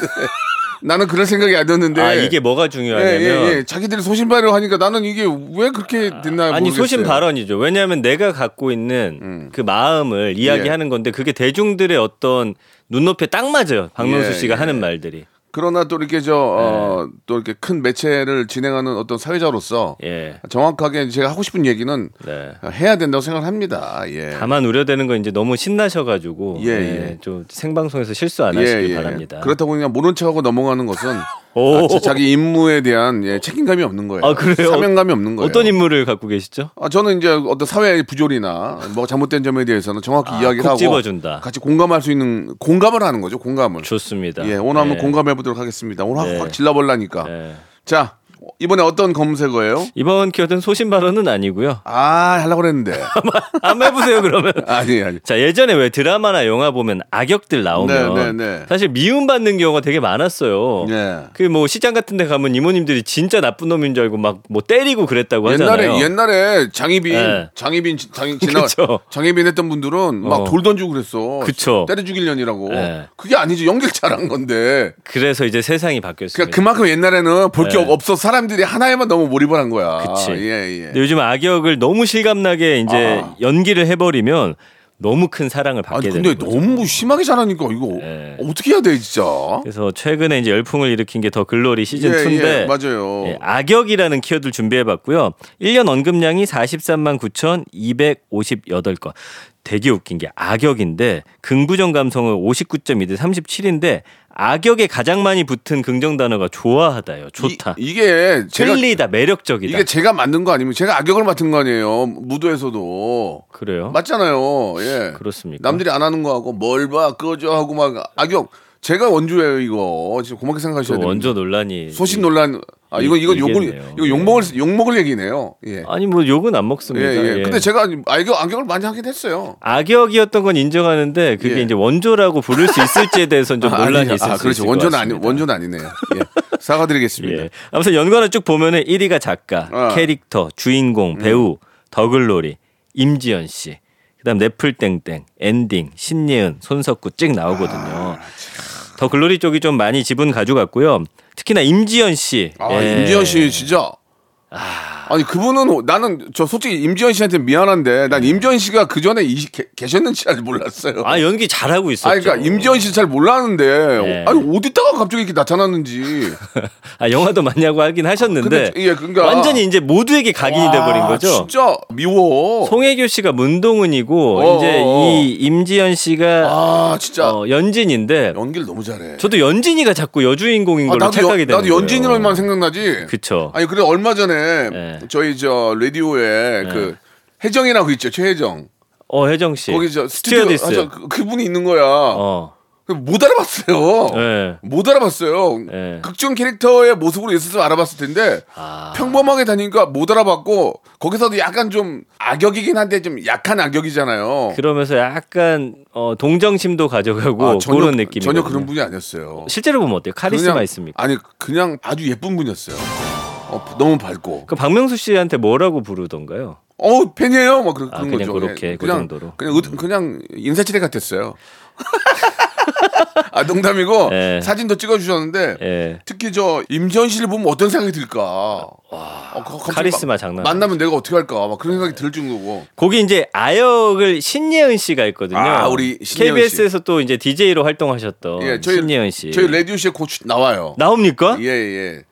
[SPEAKER 1] 나는 그럴 생각이 아니었는데
[SPEAKER 2] 아 이게 뭐가
[SPEAKER 1] 예,
[SPEAKER 2] 중요하냐면
[SPEAKER 1] 예, 예. 자기들이 소신 발언을 하니까 나는 이게 왜 그렇게 됐나
[SPEAKER 2] 아니
[SPEAKER 1] 모르겠어요.
[SPEAKER 2] 소신 발언이죠. 왜냐하면 내가 갖고 있는
[SPEAKER 1] 음.
[SPEAKER 2] 그 마음을 이야기하는 건데 그게 대중들의 어떤 눈높이에 딱 맞아요. 박명수
[SPEAKER 1] 예,
[SPEAKER 2] 씨가
[SPEAKER 1] 예.
[SPEAKER 2] 하는 말들이.
[SPEAKER 1] 그러나 또 이렇게 저, 어, 또 이렇게 큰 매체를 진행하는 어떤 사회자로서
[SPEAKER 2] 예.
[SPEAKER 1] 정확하게 제가 하고 싶은 얘기는
[SPEAKER 2] 네.
[SPEAKER 1] 해야 된다고 생각합니다. 예.
[SPEAKER 2] 다만 우려되는 건 이제 너무 신나셔가지고
[SPEAKER 1] 예,
[SPEAKER 2] 예,
[SPEAKER 1] 예.
[SPEAKER 2] 좀 생방송에서 실수 안 하시길 바랍니다.
[SPEAKER 1] 그렇다고 그냥 모른 척하고 넘어가는 것은 [LAUGHS]
[SPEAKER 2] 오.
[SPEAKER 1] 아, 자- 자기 임무에 대한 예, 책임감이 없는 거예요.
[SPEAKER 2] 아, 그래요?
[SPEAKER 1] 사명감이 없는 거예요.
[SPEAKER 2] 어떤 인물을 갖고 계시죠?
[SPEAKER 1] 아, 저는 이제 어떤 사회의 부조리나 뭐 잘못된 점에 대해서는 정확히 이야기를
[SPEAKER 2] 콕
[SPEAKER 1] 하고
[SPEAKER 2] 집어준다.
[SPEAKER 1] 같이 공감할 수 있는 공감을 하는 거죠. 공감을.
[SPEAKER 2] 좋습니다.
[SPEAKER 1] 예, 오늘 한번
[SPEAKER 2] 네.
[SPEAKER 1] 공감해 보도록 하겠습니다. 오늘
[SPEAKER 2] 네.
[SPEAKER 1] 확, 확 질러볼라니까.
[SPEAKER 2] 네.
[SPEAKER 1] 자, 이번에 어떤 검색어예요?
[SPEAKER 2] 이번 키워드는 소신 발언은 아니고요.
[SPEAKER 1] 아, 하려고 그랬는데. [LAUGHS]
[SPEAKER 2] 한번 해보세요 그러면. [LAUGHS]
[SPEAKER 1] 아니, 아니.
[SPEAKER 2] 자 예전에 왜 드라마나 영화 보면 악역들 나오면
[SPEAKER 1] 네, 네, 네.
[SPEAKER 2] 사실 미움받는 경우가 되게 많았어요.
[SPEAKER 1] 예.
[SPEAKER 2] 그뭐 시장 같은 데 가면 이모님들이 진짜 나쁜 놈인 줄 알고 막 뭐 때리고 그랬다고 하잖아요.
[SPEAKER 1] 옛날에 옛날에 장희빈
[SPEAKER 2] 네.
[SPEAKER 1] 장희빈 장 지나
[SPEAKER 2] 그쵸.
[SPEAKER 1] 장희빈 했던 분들은 막
[SPEAKER 2] 어.
[SPEAKER 1] 돌 던지고 그랬어.
[SPEAKER 2] 그쵸.
[SPEAKER 1] 때려 죽이려니라고.
[SPEAKER 2] 네.
[SPEAKER 1] 그게 아니지 연기를 잘한 건데.
[SPEAKER 2] 그래서 이제 세상이 바뀌었습니다.
[SPEAKER 1] 그러니까 그만큼 옛날에는 볼게
[SPEAKER 2] 네.
[SPEAKER 1] 없어 사람들이 하나에만 너무 몰입을 한 거야.
[SPEAKER 2] 그치.
[SPEAKER 1] 예, 예.
[SPEAKER 2] 근데 요즘 악역을 너무 실감나게 이제
[SPEAKER 1] 아.
[SPEAKER 2] 연기를 해버리면 너무 큰 사랑을
[SPEAKER 1] 아니
[SPEAKER 2] 받게
[SPEAKER 1] 근데
[SPEAKER 2] 되는 거죠.
[SPEAKER 1] 너무 심하게 잘하니까 이거
[SPEAKER 2] 네.
[SPEAKER 1] 어떻게 해야 돼 진짜.
[SPEAKER 2] 그래서 최근에 이제 열풍을 일으킨 게 더 글로리 시즌
[SPEAKER 1] 예,
[SPEAKER 2] 2인데
[SPEAKER 1] 예, 맞아요.
[SPEAKER 2] 예, 악역이라는 키워드를 준비해 봤고요. 1년 언급량이 43만 9,258건. 되게 웃긴 게 악역인데 긍부정 감성은 59.2대 37인데 악역에 가장 많이 붙은 긍정 단어가 좋아하다요. 좋다.
[SPEAKER 1] 이, 게 제가
[SPEAKER 2] 틀리다. 매력적이다.
[SPEAKER 1] 이게 제가 만든 거 아니면 제가 악역을 맡은 거 아니에요. 무도에서도
[SPEAKER 2] 그래요?
[SPEAKER 1] 맞잖아요. 예.
[SPEAKER 2] 그렇습니까?
[SPEAKER 1] 남들이 안 하는 거 하고 뭘 봐 꺼져 하고 막 악역 제가 원조예요 이거 지금 고맙게 생각하셔야
[SPEAKER 2] 또
[SPEAKER 1] 돼요.
[SPEAKER 2] 원조 논란이
[SPEAKER 1] 소신 논란 아 이거 이거 욕을. 이거 욕 먹을 욕 먹을 얘기네요. 예.
[SPEAKER 2] 아니 뭐 욕은 안
[SPEAKER 1] 예,
[SPEAKER 2] 먹습니다.
[SPEAKER 1] 예.
[SPEAKER 2] 예.
[SPEAKER 1] 근데 제가 악역 악역을 많이 하긴 했어요.
[SPEAKER 2] 악역이었던 건 인정하는데 그게
[SPEAKER 1] 예.
[SPEAKER 2] 이제 원조라고 부를 수 있을지에 대해서는 좀 [LAUGHS]
[SPEAKER 1] 아,
[SPEAKER 2] 논란이
[SPEAKER 1] 아,
[SPEAKER 2] 있을 것
[SPEAKER 1] 원조는 아니. 원조는 아니네요. 예. 사과드리겠습니다. [LAUGHS]
[SPEAKER 2] 예. 아무튼 연관을 쭉 보면은 1위가 작가,
[SPEAKER 1] 어. 음.
[SPEAKER 2] 캐릭터, 주인공, 배우, 더글로리, 임지연 씨. 그다음 넷플 땡땡, 엔딩, 신예은, 손석구 쭉 나오거든요.
[SPEAKER 1] 아,
[SPEAKER 2] 더 글로리 쪽이 좀 많이 지분 가져갔고요. 특히나 임지연 씨.
[SPEAKER 1] 아
[SPEAKER 2] 예.
[SPEAKER 1] 임지연 씨 진짜 아 니 그분은 나는 저 솔직히 임지연 씨한테 미안한데 난 임지연 씨가 그 전에 계셨는지 잘 몰랐어요.
[SPEAKER 2] 아 연기 잘하고 있었죠.
[SPEAKER 1] 아니 그러니까 임지연 씨잘 몰랐는데
[SPEAKER 2] 네.
[SPEAKER 1] 아니 어디다가 갑자기 이렇게 나타났는지 [LAUGHS]
[SPEAKER 2] 아 영화도 많이 하고 하긴 하셨는데
[SPEAKER 1] 근데 예, 그러니까-
[SPEAKER 2] 완전히 이제 모두에게 각인이 돼버린
[SPEAKER 1] 아,
[SPEAKER 2] 거죠.
[SPEAKER 1] 진짜 미워.
[SPEAKER 2] 송혜교 씨가 문동은이고
[SPEAKER 1] 어,
[SPEAKER 2] 이제
[SPEAKER 1] 어, 어.
[SPEAKER 2] 이 임지연 씨가
[SPEAKER 1] 아 진짜
[SPEAKER 2] 어, 연진인데
[SPEAKER 1] 연기를 너무 잘해.
[SPEAKER 2] 저도 연진이가 자꾸 여주인공인
[SPEAKER 1] 아,
[SPEAKER 2] 걸로
[SPEAKER 1] 나도
[SPEAKER 2] 착각이
[SPEAKER 1] 연,
[SPEAKER 2] 되는
[SPEAKER 1] 나도 연진이로만. 생각나지.
[SPEAKER 2] 그쵸.
[SPEAKER 1] 아니 그래 얼마 전에
[SPEAKER 2] 네.
[SPEAKER 1] 저희 저 라디오에 그 혜정이라고 있죠 최혜정.
[SPEAKER 2] 어 혜정 씨.
[SPEAKER 1] 거기 저 스튜디오
[SPEAKER 2] 스튜어디스.
[SPEAKER 1] 하죠. 그, 그분이 있는 거야.
[SPEAKER 2] 어.
[SPEAKER 1] 못 알아봤어요.
[SPEAKER 2] 네.
[SPEAKER 1] 못 알아봤어요.
[SPEAKER 2] 네.
[SPEAKER 1] 극중 캐릭터의 모습으로 있었으면 알아봤을 텐데
[SPEAKER 2] 아.
[SPEAKER 1] 평범하게 다니니까 못 알아봤고 거기서도 약간 좀 악역이긴 한데 좀 약한 악역이잖아요.
[SPEAKER 2] 그러면서 약간 어, 동정심도 가져가고
[SPEAKER 1] 아, 전혀,
[SPEAKER 2] 그런 느낌이
[SPEAKER 1] 전혀 그런 분이 아니었어요.
[SPEAKER 2] 실제로 보면 어때요? 카리스마
[SPEAKER 1] 그냥-
[SPEAKER 2] 있습니까?
[SPEAKER 1] 아니 그냥 아주 예쁜 분이었어요. 어, 너무 밝고.
[SPEAKER 2] 그 박명수 씨한테 뭐라고 부르던가요?
[SPEAKER 1] 어 팬이에요. 뭐 그런,
[SPEAKER 2] 아,
[SPEAKER 1] 그런
[SPEAKER 2] 그냥
[SPEAKER 1] 거죠.
[SPEAKER 2] 그렇게,
[SPEAKER 1] 예,
[SPEAKER 2] 그
[SPEAKER 1] 그냥
[SPEAKER 2] 정도로.
[SPEAKER 1] 그냥 의- 그냥 인사치레 같았어요. [LAUGHS] 아 농담이고
[SPEAKER 2] 예.
[SPEAKER 1] 사진도 찍어주셨는데
[SPEAKER 2] 예.
[SPEAKER 1] 특히 저 임지연 씨를 보면 어떤 생각이 들까? 어, 거- 갑자기
[SPEAKER 2] 카리스마
[SPEAKER 1] 마-
[SPEAKER 2] 장난
[SPEAKER 1] 만나면 내가 어떻게 할까? 막 그런 생각이 들 정도고.
[SPEAKER 2] 거기 이제 아역을 신예은 씨가 있거든요.
[SPEAKER 1] 아, 우리
[SPEAKER 2] KBS에서 또 이제 DJ로 활동하셨던
[SPEAKER 1] 예, 저희
[SPEAKER 2] 신예은 씨.
[SPEAKER 1] 저희 라디오 씨에 곧 나와요.
[SPEAKER 2] 나옵니까?
[SPEAKER 1] 예 예.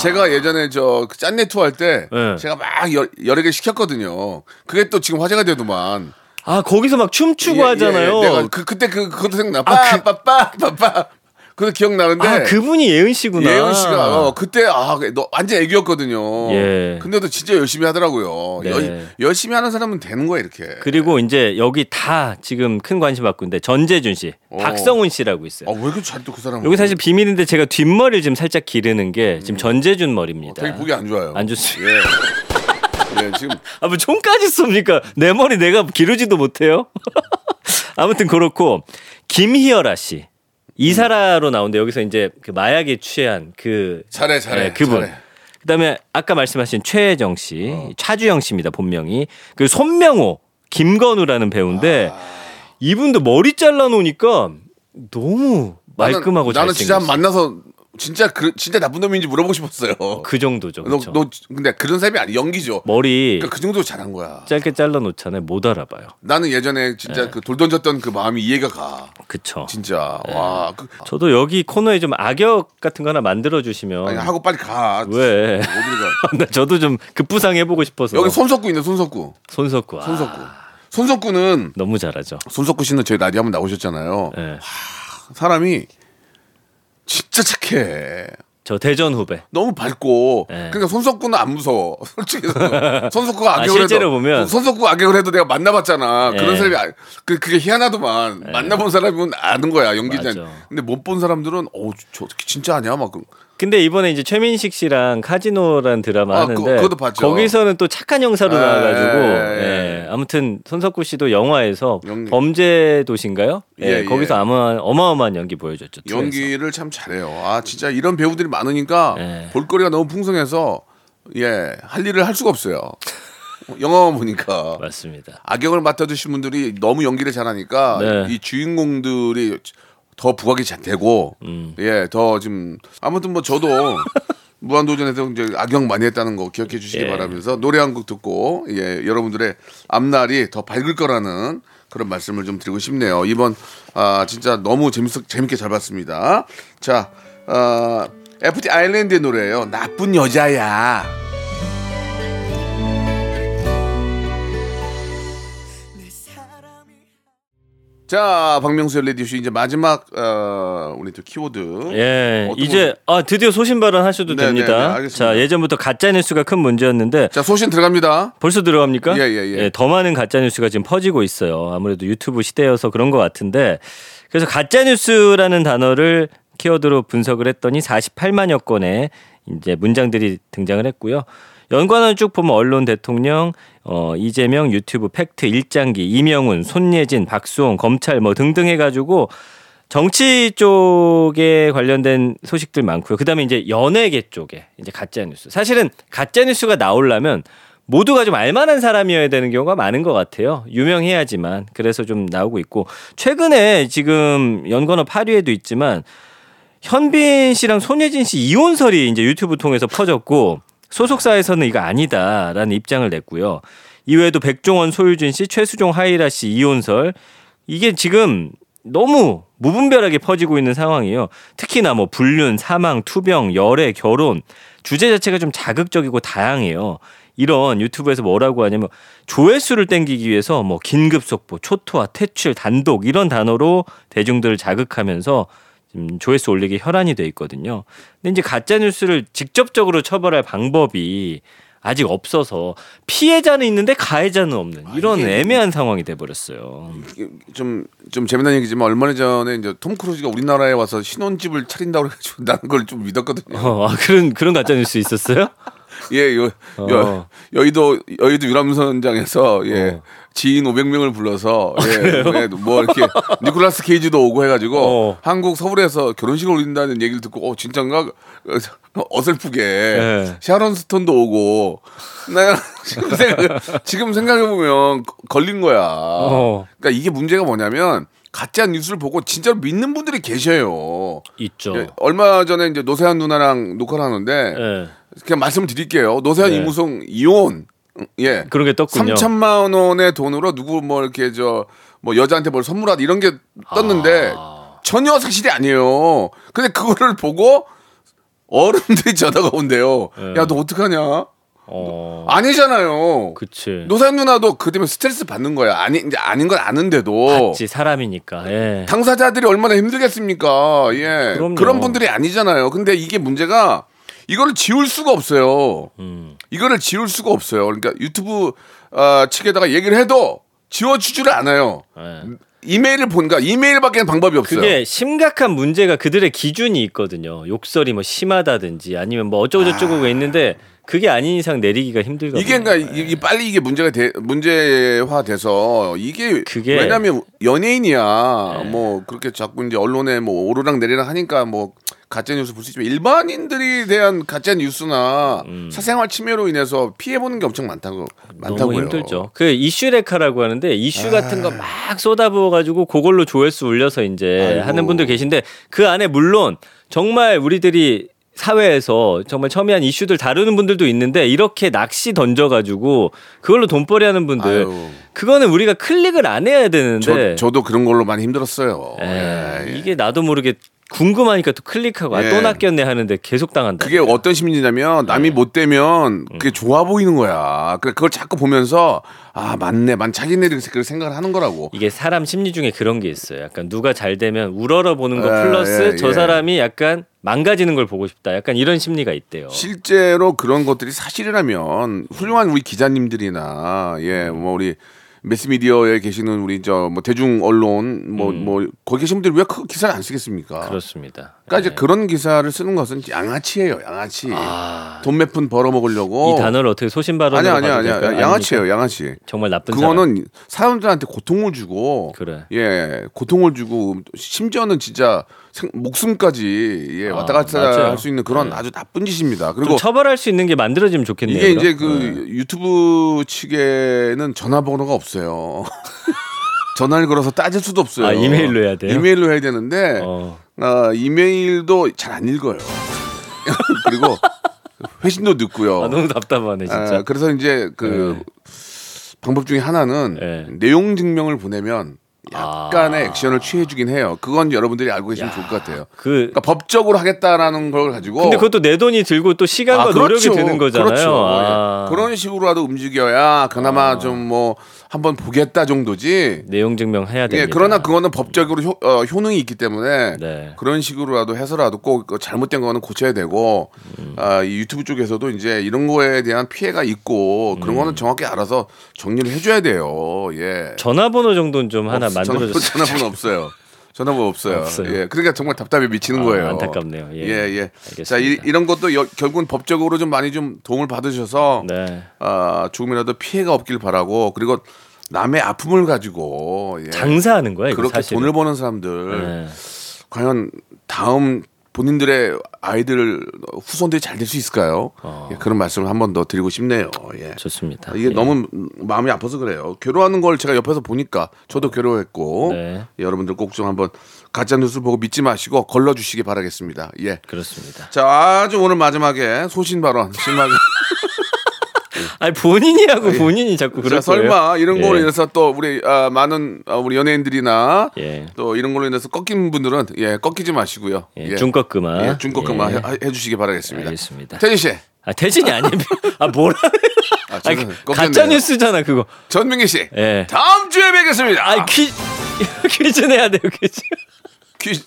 [SPEAKER 1] 제가 예전에 저그 짠내 투어 할때
[SPEAKER 2] 네.
[SPEAKER 1] 제가 막 여, 여러 개 시켰거든요. 그게 또 지금 화제가 되더만.
[SPEAKER 2] 아 거기서 막 춤추고
[SPEAKER 1] 예, 예,
[SPEAKER 2] 하잖아요.
[SPEAKER 1] 내가 그 그때 그 그것도 생각나.
[SPEAKER 2] 아, 그-
[SPEAKER 1] 빠빠빠 빠빠. 그 거 기억나는데.
[SPEAKER 2] 아 그분이 예은 씨구나.
[SPEAKER 1] 예은 씨가 어, 그때 아, 너 완전 애기였거든요.
[SPEAKER 2] 예.
[SPEAKER 1] 근데도 진짜 열심히 하더라고요.
[SPEAKER 2] 네.
[SPEAKER 1] 여- 열심히 하는 사람은 되는 거야 이렇게.
[SPEAKER 2] 그리고 이제 여기 다 지금 큰 관심 받고 있는데 전재준 씨,
[SPEAKER 1] 어.
[SPEAKER 2] 박성훈 씨라고 있어요.
[SPEAKER 1] 아, 왜 이렇게 잘또 그 사람?
[SPEAKER 2] 여기 사실 비밀인데 제가 뒷머리를 지금 살짝 기르는 게 지금 전재준 머리입니다.
[SPEAKER 1] 음. 어, 되게 보기 안 좋아요.
[SPEAKER 2] 안 좋습니다.
[SPEAKER 1] 예. 예, 지금 [LAUGHS]
[SPEAKER 2] 아, 뭐 총까지 쏩니까? 내 머리 내가 기르지도 못해요? [LAUGHS] 아무튼 그렇고, 김희열아 씨. 이사라로 나오는데 여기서 이제 그 마약에 취한 그.
[SPEAKER 1] 잘해 잘해.
[SPEAKER 2] 네, 그분.
[SPEAKER 1] 잘해.
[SPEAKER 2] 그 다음에 아까 말씀하신 최혜정 씨, 차주영 씨입니다, 본명이. 그 손명호, 김건우라는 배우인데 이분도 머리 잘라 놓으니까 너무 말끔하고
[SPEAKER 1] 나는, 나는 진짜. 만나서 진짜 그 진짜 나쁜 놈인지 물어보고 싶었어요.
[SPEAKER 2] 그 정도죠.
[SPEAKER 1] 너? 너 근데 그런 사람이 아니 연기죠.
[SPEAKER 2] 머리
[SPEAKER 1] 그러니까 그 정도 잘한 거야.
[SPEAKER 2] 짧게 잘라 놓잖아요. 못 알아봐요.
[SPEAKER 1] 나는 예전에
[SPEAKER 2] 네.
[SPEAKER 1] 진짜 그돌 던졌던 그 마음이 이해가 가.
[SPEAKER 2] 그쵸.
[SPEAKER 1] 진짜
[SPEAKER 2] 네.
[SPEAKER 1] 와. 그,
[SPEAKER 2] 저도 여기 코너에 좀 악역 같은 거 하나 만들어 주시면
[SPEAKER 1] 아니 하고 빨리 가.
[SPEAKER 2] 왜?
[SPEAKER 1] 가? [LAUGHS]
[SPEAKER 2] 나 저도 좀 급부상 해 보고 싶어서
[SPEAKER 1] 여기 손석구 있네 손석구.
[SPEAKER 2] 손석구 아,
[SPEAKER 1] 손석구. 손석구는
[SPEAKER 2] 너무 잘하죠.
[SPEAKER 1] 손석구 씨는 저희 라디오 한번 나오셨잖아요.
[SPEAKER 2] 예.
[SPEAKER 1] 사람이 진짜 착해.
[SPEAKER 2] 저 대전 후배.
[SPEAKER 1] 너무 밝고
[SPEAKER 2] 네.
[SPEAKER 1] 그러니까 손석구는 안 무서워 [LAUGHS] 솔직히 손석구가
[SPEAKER 2] 아,
[SPEAKER 1] 악역을
[SPEAKER 2] 실제로
[SPEAKER 1] 해도
[SPEAKER 2] 보면.
[SPEAKER 1] 손석구 악역을 해도 내가 만나봤잖아
[SPEAKER 2] 네.
[SPEAKER 1] 그런 사람이 아- 그 그게 희한하더만 만나본 사람은 아는 거야 연기자. 근데 못 본 사람들은 어 저 진짜 아니야 막 그-
[SPEAKER 2] 근데 이번에 이제 최민식 씨랑 카지노라는 드라마
[SPEAKER 1] 아,
[SPEAKER 2] 하는데
[SPEAKER 1] 그거- 봤죠.
[SPEAKER 2] 거기서는 또 착한 형사로
[SPEAKER 1] 예,
[SPEAKER 2] 나와가지고
[SPEAKER 1] 예,
[SPEAKER 2] 예, 아무튼 손석구 씨도 영화에서
[SPEAKER 1] 연기.
[SPEAKER 2] 범죄 도시인가요? 예,
[SPEAKER 1] 예, 예.
[SPEAKER 2] 거기서 아마 어마어마한 연기 보여줬죠.
[SPEAKER 1] 연기를 참 잘해요 아 진짜 이런 배우들이 많으니까
[SPEAKER 2] 네.
[SPEAKER 1] 볼거리가 너무 풍성해서 예 할 일을 할 수가 없어요 영화만 보니까
[SPEAKER 2] 맞습니다.
[SPEAKER 1] 악역을 맡아주신 분들이 너무 연기를 잘하니까
[SPEAKER 2] 네.
[SPEAKER 1] 이 주인공들이 더 부각이 잘 되고
[SPEAKER 2] 음.
[SPEAKER 1] 예더 지금 아무튼 뭐 저도 [LAUGHS] 무한도전에서 이제 악역 많이 했다는 거 기억해 주시기
[SPEAKER 2] 예.
[SPEAKER 1] 바라면서 노래 한 곡 듣고 예 여러분들의 앞날이 더 밝을 거라는 그런 말씀을 좀 드리고 싶네요 이번 아 진짜 너무 재밌 재밌게 잘 봤습니다 자 아, FT 아일랜드의 노래예요 나쁜 여자야 자, 박명수의 라디오쇼 이제 마지막 어, 우리 또 키워드.
[SPEAKER 2] 예, 이제 아 드디어 소신 발언하셔도
[SPEAKER 1] 네,
[SPEAKER 2] 됩니다.
[SPEAKER 1] 네, 네, 알겠습니다.
[SPEAKER 2] 자, 예전부터 가짜 뉴스가 큰 문제였는데
[SPEAKER 1] 자, 소신 들어갑니다.
[SPEAKER 2] 벌써 들어갑니까?
[SPEAKER 1] 예, 예, 예.
[SPEAKER 2] 더 많은 가짜 뉴스가 지금 퍼지고 있어요. 아무래도 유튜브 시대여서 그런 것 같은데 그래서 가짜 뉴스라는 단어를 키워드로 분석을 했더니 48만여 건의 이제 문장들이 등장을 했고요. 연관을 쭉 보면 언론 대통령, 어, 이재명, 유튜브 팩트, 일장기, 이명훈, 손예진, 박수홍, 검찰 뭐 등등 해가지고 정치 쪽에 관련된 소식들 많고요. 그다음에 이제 연예계 쪽에 이제 가짜 뉴스. 사실은 가짜 뉴스가 나오려면 모두가 좀 알만한 사람이어야 되는 경우가 많은 것 같아요. 유명해야지만 그래서 좀 나오고 있고 최근에 지금 연관어 8위에도 있지만 현빈 씨랑 손예진 씨 이혼설이 이제 유튜브 통해서 퍼졌고 소속사에서는 이거 아니다라는 입장을 냈고요. 이외에도 백종원, 소유진 씨, 최수종, 하이라 씨 이혼설 이게 지금 너무 무분별하게 퍼지고 있는 상황이에요. 특히나 뭐 불륜, 사망, 투병, 열애, 결혼 주제 자체가 좀 자극적이고 다양해요. 이런 유튜브에서 뭐라고 하냐면 조회수를 땡기기 위해서 뭐 긴급 속보, 초토화, 퇴출, 단독 이런 단어로 대중들을 자극하면서 조회수 올리기 혈안이 돼 있거든요. 근데 이제 가짜 뉴스를 직접적으로 처벌할 방법이 아직 없어서 피해자는 있는데 가해자는 없는 이런
[SPEAKER 1] 이게-
[SPEAKER 2] 애매한 상황이 돼 버렸어요.
[SPEAKER 1] 좀, 좀 재미난 얘기지만 얼마 전에 이제 톰 크루즈가 우리나라에 와서 신혼집을 차린다고 해가지고 나는 걸 좀 믿었거든요.
[SPEAKER 2] 어, 아, 그런 그런 가짜 뉴스 있었어요?
[SPEAKER 1] 예, 여,
[SPEAKER 2] 어.
[SPEAKER 1] 여, 여의도, 여의도 유람선장에서 예.
[SPEAKER 2] 어.
[SPEAKER 1] 지인 500명을 불러서 예, 예, 뭐 이렇게 [LAUGHS] 니콜라스 케이지도 오고 해가지고
[SPEAKER 2] 어. 한국
[SPEAKER 1] 서울에서 결혼식을 올린다는 얘기를 듣고 어 진짠가 어, 어설프게
[SPEAKER 2] 네.
[SPEAKER 1] 샤론 스톤도 오고 나 지금 생각 지금 생각해 보면 걸린 거야.
[SPEAKER 2] 어.
[SPEAKER 1] 그러니까 이게 문제가 뭐냐면 가짜 뉴스를 보고 진짜로 믿는 분들이 계셔요.
[SPEAKER 2] 있죠.
[SPEAKER 1] 예, 얼마 전에 이제 노세한 누나랑 녹화를 하는데
[SPEAKER 2] 예.
[SPEAKER 1] 그냥 말씀을 드릴게요. 노세한
[SPEAKER 2] 네.
[SPEAKER 1] 이무송 이혼. 예.
[SPEAKER 2] 그런 게 떴군요.
[SPEAKER 1] 3천만 원의 돈으로 누구 뭐 이렇게 저 뭐 여자한테 뭘 선물하다 이런 게 떴는데
[SPEAKER 2] 아.
[SPEAKER 1] 전혀 사실이 아니에요. 근데 그거를 보고 어른들이 [LAUGHS] 전화가 온대요.
[SPEAKER 2] 네.
[SPEAKER 1] 야너 어떡하냐?
[SPEAKER 2] 어.
[SPEAKER 1] 아니잖아요.
[SPEAKER 2] 그치.
[SPEAKER 1] 노사연 누나도 그 때문에 스트레스 받는 거야. 아니 이제 아닌 건 아는데도
[SPEAKER 2] 같이 사람이니까. 예.
[SPEAKER 1] 당사자들이 얼마나 힘들겠습니까? 예.
[SPEAKER 2] 그럼요.
[SPEAKER 1] 그런 분들이 아니잖아요. 근데 이게 문제가 이거를 지울 수가 없어요.
[SPEAKER 2] 음.
[SPEAKER 1] 이거를 지울 수가 없어요. 그러니까 유튜브 어, 측에다가 얘기를 해도 지워주지를 않아요.
[SPEAKER 2] 예.
[SPEAKER 1] 이메일을 보니까 이메일밖에 방법이 없어요.
[SPEAKER 2] 그게 심각한 문제가 그들의 기준이 있거든요. 욕설이 뭐 심하다든지 아니면 뭐 어쩌고 저쩌고가 있는데 그게 아닌 이상 내리기가 힘들거든요.
[SPEAKER 1] 이게 그러니까 이- 이 빨리 이게 문제가 돼, 문제화돼서 이게
[SPEAKER 2] 그게-
[SPEAKER 1] 왜냐하면 연예인이야 뭐 그렇게 자꾸 이제 언론에 뭐 오르락 내리락 하니까 뭐 가짜 뉴스 볼 수 있지만 일반인들이 대한 가짜 뉴스나 사생활 침해로 인해서 피해 보는 게 엄청 많다고 많다고요.
[SPEAKER 2] 너무 힘들죠. 그 이슈 레카라고 하는데 이슈 같은 거 막 쏟아부어 가지고 그걸로 조회수 올려서 이제
[SPEAKER 1] 아이고.
[SPEAKER 2] 하는 분들 계신데 그 안에 물론 정말 우리들이 사회에서 정말 첨예한 이슈들 다루는 분들도 있는데 이렇게 낚시 던져가지고 그걸로 돈벌이 하는 분들
[SPEAKER 1] 아유.
[SPEAKER 2] 그거는 우리가 클릭을 안 해야 되는데
[SPEAKER 1] 저, 저도 그런 걸로 많이 힘들었어요.
[SPEAKER 2] 에,
[SPEAKER 1] 예, 예.
[SPEAKER 2] 이게 나도 모르게 궁금하니까 또 클릭하고 아,
[SPEAKER 1] 예.
[SPEAKER 2] 또 낚였네 하는데 계속 당한다.
[SPEAKER 1] 그게 어떤 심리냐면 남이 못 되면 그게 좋아 보이는 거야. 그걸 자꾸 보면서 아 맞네, 만 자기네들이 그렇게 생각을 하는 거라고.
[SPEAKER 2] 이게 사람 심리 중에 그런 게 있어요. 약간 누가 잘 되면 우러러 보는 거
[SPEAKER 1] 예,
[SPEAKER 2] 플러스
[SPEAKER 1] 예,
[SPEAKER 2] 저
[SPEAKER 1] 예.
[SPEAKER 2] 사람이 약간 망가지는 걸 보고 싶다. 약간 이런 심리가 있대요.
[SPEAKER 1] 실제로 그런 것들이 사실이라면 훌륭한 우리 기자님들이나 예 뭐 우리 매스미디어에 계시는 우리 저 뭐 대중 언론 뭐뭐 거기 계신 분들이 왜 그 기사를 안 쓰겠습니까?
[SPEAKER 2] 음. 그렇습니다.
[SPEAKER 1] 그러니까 이제 그런 기사를 쓰는 것은 양아치예요, 양아치. 돈몇 푼 벌어 먹으려고.
[SPEAKER 2] 이 단어를 어떻게 소신 발언으로
[SPEAKER 1] 아니야, 아니야,
[SPEAKER 2] 봐도
[SPEAKER 1] 아니야.
[SPEAKER 2] 될까요?
[SPEAKER 1] 양아치예요? 양아치.
[SPEAKER 2] 정말 나쁜 사람.
[SPEAKER 1] 그거는 사람들한테 고통을 주고,
[SPEAKER 2] 그래.
[SPEAKER 1] 예, 고통을 주고 심지어는 진짜 생- 목숨까지 예,
[SPEAKER 2] 아,
[SPEAKER 1] 왔다 갔다. 할 수 있는 그런
[SPEAKER 2] 네.
[SPEAKER 1] 아주 나쁜 짓입니다.
[SPEAKER 2] 좀
[SPEAKER 1] 그리고
[SPEAKER 2] 처벌할 수 있는 게 만들어지면 좋겠네요.
[SPEAKER 1] 이게 이제
[SPEAKER 2] 그럼.
[SPEAKER 1] 그
[SPEAKER 2] 네.
[SPEAKER 1] 유튜브 측에는 전화번호가 없어요. [LAUGHS] 전화를 걸어서 따질 수도 없어요.
[SPEAKER 2] 아, 이메일로 해야 돼요?
[SPEAKER 1] 이메일로 해야 되는데
[SPEAKER 2] 어.
[SPEAKER 1] 아, 이메일도 잘 안 읽어요. [LAUGHS] 그리고 회신도 늦고요.
[SPEAKER 2] 아, 너무 답답하네 진짜.
[SPEAKER 1] 아, 그래서 이제 그
[SPEAKER 2] 네.
[SPEAKER 1] 방법 중에 하나는
[SPEAKER 2] 네.
[SPEAKER 1] 내용 증명을 보내면 약간의
[SPEAKER 2] 아.
[SPEAKER 1] 액션을 취해주긴 해요. 그건 여러분들이 알고 계시면 좋을 것 같아요.
[SPEAKER 2] 그
[SPEAKER 1] 그러니까 법적으로 하겠다라는 걸 가지고
[SPEAKER 2] 근데 그것도 내 돈이 들고 또 시간과
[SPEAKER 1] 아,
[SPEAKER 2] 노력이
[SPEAKER 1] 그렇죠.
[SPEAKER 2] 드는 거잖아요.
[SPEAKER 1] 그렇죠.
[SPEAKER 2] 아.
[SPEAKER 1] 예. 그런 식으로라도 움직여야 그나마 좀 뭐 한번 보겠다 정도지.
[SPEAKER 2] 내용 증명해야 됩니다.
[SPEAKER 1] 예, 그러나 그거는 법적으로 효, 어, 효능이 있기 때문에
[SPEAKER 2] 네.
[SPEAKER 1] 그런 식으로라도 해서라도 꼭그 잘못된 거는 고쳐야 되고
[SPEAKER 2] 음.
[SPEAKER 1] 아, 이 유튜브 쪽에서도 이제 이런 거에 대한 피해가 있고 그런
[SPEAKER 2] 음.
[SPEAKER 1] 거는 정확히 알아서 정리를 해줘야 돼요. 예.
[SPEAKER 2] 전화번호 정도는 좀 하나.
[SPEAKER 1] 전화번호, 전화번호 없어요. 전화번호 없어요.
[SPEAKER 2] 없어요.
[SPEAKER 1] 예, 그러니까 정말 답답해 미치는
[SPEAKER 2] 아,
[SPEAKER 1] 거예요.
[SPEAKER 2] 안타깝네요. 예.
[SPEAKER 1] 예, 예.
[SPEAKER 2] 알겠습니다.
[SPEAKER 1] 자, 이, 런 것도 여- 결국은 법적으로 좀 많이 좀 도움을 받으셔서
[SPEAKER 2] 네.
[SPEAKER 1] 아, 조금이라도 피해가 없길 바라고 그리고 남의 아픔을 가지고 예.
[SPEAKER 2] 장사하는 이거
[SPEAKER 1] 그렇게
[SPEAKER 2] 사실.
[SPEAKER 1] 돈을 버는 사람들
[SPEAKER 2] 네.
[SPEAKER 1] 과연 다음 본인들의 아이들 후손들이 잘 될 수 있을까요?
[SPEAKER 2] 어.
[SPEAKER 1] 예, 그런 말씀을 한 번 더 드리고 싶네요. 예.
[SPEAKER 2] 좋습니다.
[SPEAKER 1] 이게
[SPEAKER 2] 예.
[SPEAKER 1] 너무 마음이 아파서 그래요. 괴로워하는 걸 제가 옆에서 보니까 저도 괴로워했고
[SPEAKER 2] 네.
[SPEAKER 1] 예, 여러분들 꼭 좀 한번 가짜 뉴스 보고 믿지 마시고 걸러 주시기 바라겠습니다. 예.
[SPEAKER 2] 그렇습니다.
[SPEAKER 1] 자, 아주 오늘 마지막에 소신 발언 심하게. [LAUGHS]
[SPEAKER 2] 아니 본인이 하고 본인이 자꾸 거예요.
[SPEAKER 1] 설마 이런 걸로
[SPEAKER 2] 예.
[SPEAKER 1] 인해서 또 우리 아, 많은 아, 우리 연예인들이나
[SPEAKER 2] 예.
[SPEAKER 1] 또 이런 걸로 인해서 꺾인 분들은 예 꺾이지 마시고요.
[SPEAKER 2] 예, 중꺾그마.
[SPEAKER 1] 예, 중꺾그마
[SPEAKER 2] 예.
[SPEAKER 1] 해, 해주시기 바라겠습니다.
[SPEAKER 2] 알겠습니다.
[SPEAKER 1] 태진 씨,
[SPEAKER 2] 아 태진이 아니면 [LAUGHS] 아 뭐라?
[SPEAKER 1] 아.
[SPEAKER 2] 가짜 뉴스잖아 그거.
[SPEAKER 1] 전민기 씨,
[SPEAKER 2] 예.
[SPEAKER 1] 다음 주에 뵙겠습니다.
[SPEAKER 2] 아 퀴, [LAUGHS] 퀴즈 내야 돼요 퀴즈.
[SPEAKER 1] 퀴즈,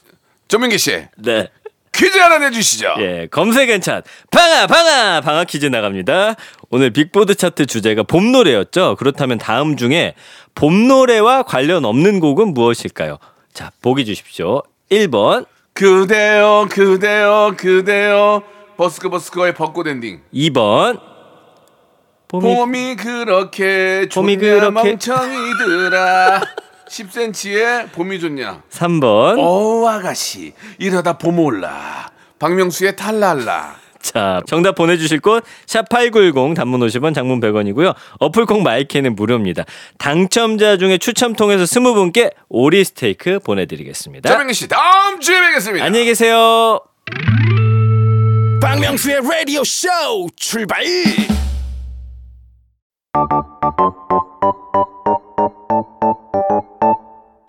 [SPEAKER 1] 전민기 씨,
[SPEAKER 2] 네.
[SPEAKER 1] 퀴즈 하나 내주시죠.
[SPEAKER 2] 예, 검색은 차 방아 방아 방아 퀴즈 나갑니다. 오늘 빌보드 차트 주제가 봄 노래였죠. 그렇다면 다음 중에 봄 노래와 관련 없는 곡은 무엇일까요? 자, 보기 주십시오. 1번,
[SPEAKER 1] 그대여, 그대여, 그대여. 버스커 버스커의 벚꽃 엔딩.
[SPEAKER 2] 2번. 봄이
[SPEAKER 1] 봄이 그렇게
[SPEAKER 2] 봄이 그렇게-
[SPEAKER 1] 멍청이들아 [LAUGHS] 10cm의 봄이 좋냐
[SPEAKER 2] 3번.
[SPEAKER 1] 어우 아가씨 이러다 봄 올라 박명수의 탈랄라
[SPEAKER 2] 자, 정답 보내주실 곳, 샵8910, 단문 50원, 장문 100원이고요. 어플콩 마이크는 무료입니다. 당첨자 중에 추첨 통해서 20분께 오리 스테이크 보내드리겠습니다.
[SPEAKER 1] 자명기 씨 다음 주에 뵙겠습니다
[SPEAKER 2] 안녕히 계세요.
[SPEAKER 7] 박명수의 라디오 쇼 출발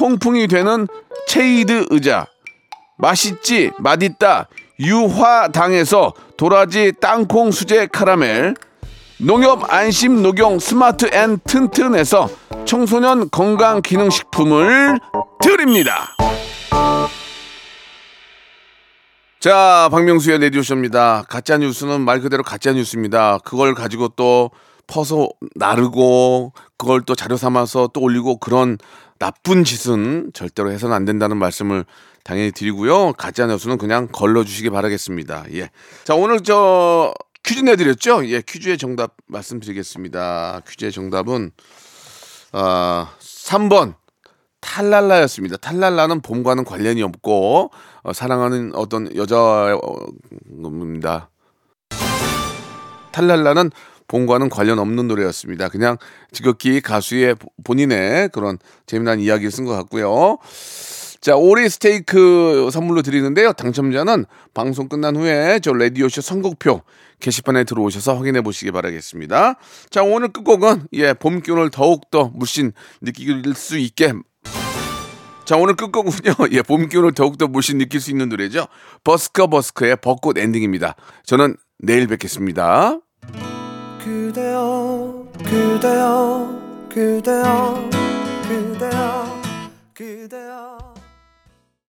[SPEAKER 1] 통풍이 되는 체이드 의자 맛있지 맛있다 유화당에서 도라지 땅콩 수제 카라멜 농협 안심 녹용 스마트 앤 튼튼에서 청소년 건강 기능식품을 드립니다. 자, 박명수의 레디오쇼입니다. 가짜 뉴스는 말 그대로 가짜 뉴스입니다. 그걸 가지고 또 퍼서 나르고 그걸 또 자료 삼아서 또 올리고 그런 나쁜 짓은 절대로 해서는 안 된다는 말씀을 당연히 드리고요. 가짜 뉴스는 그냥 걸러 주시기 바라겠습니다. 예. 자, 오늘 저 퀴즈 내드렸죠? 예, 퀴즈의 정답 말씀드리겠습니다. 퀴즈의 정답은 아, 3번 탈랄라였습니다. 탈랄라는 봄과는 관련이 없고 어, 사랑하는 어떤 여자입니다. 탈랄라는 봄과는 관련 없는 노래였습니다. 그냥 지극히 가수의 보- 본인의 그런 재미난 이야기를 쓴 것 같고요. 자, 오리 스테이크 선물로 드리는데요. 당첨자는 방송 끝난 후에 저 라디오쇼 선곡표 게시판에 들어오셔서 확인해 보시기 바라겠습니다. 자, 오늘 끝곡은 예, 봄 기운을 더욱더 물씬 느낄 수 있게 자, 오늘 끝곡은요. [LAUGHS] 예, 봄 기운을 더욱더 물씬 느낄 수 있는 노래죠. 버스커 버스커의 벚꽃 엔딩입니다. 저는 내일 뵙겠습니다.
[SPEAKER 8] 그대여 그대여 그대여 그대여 그대여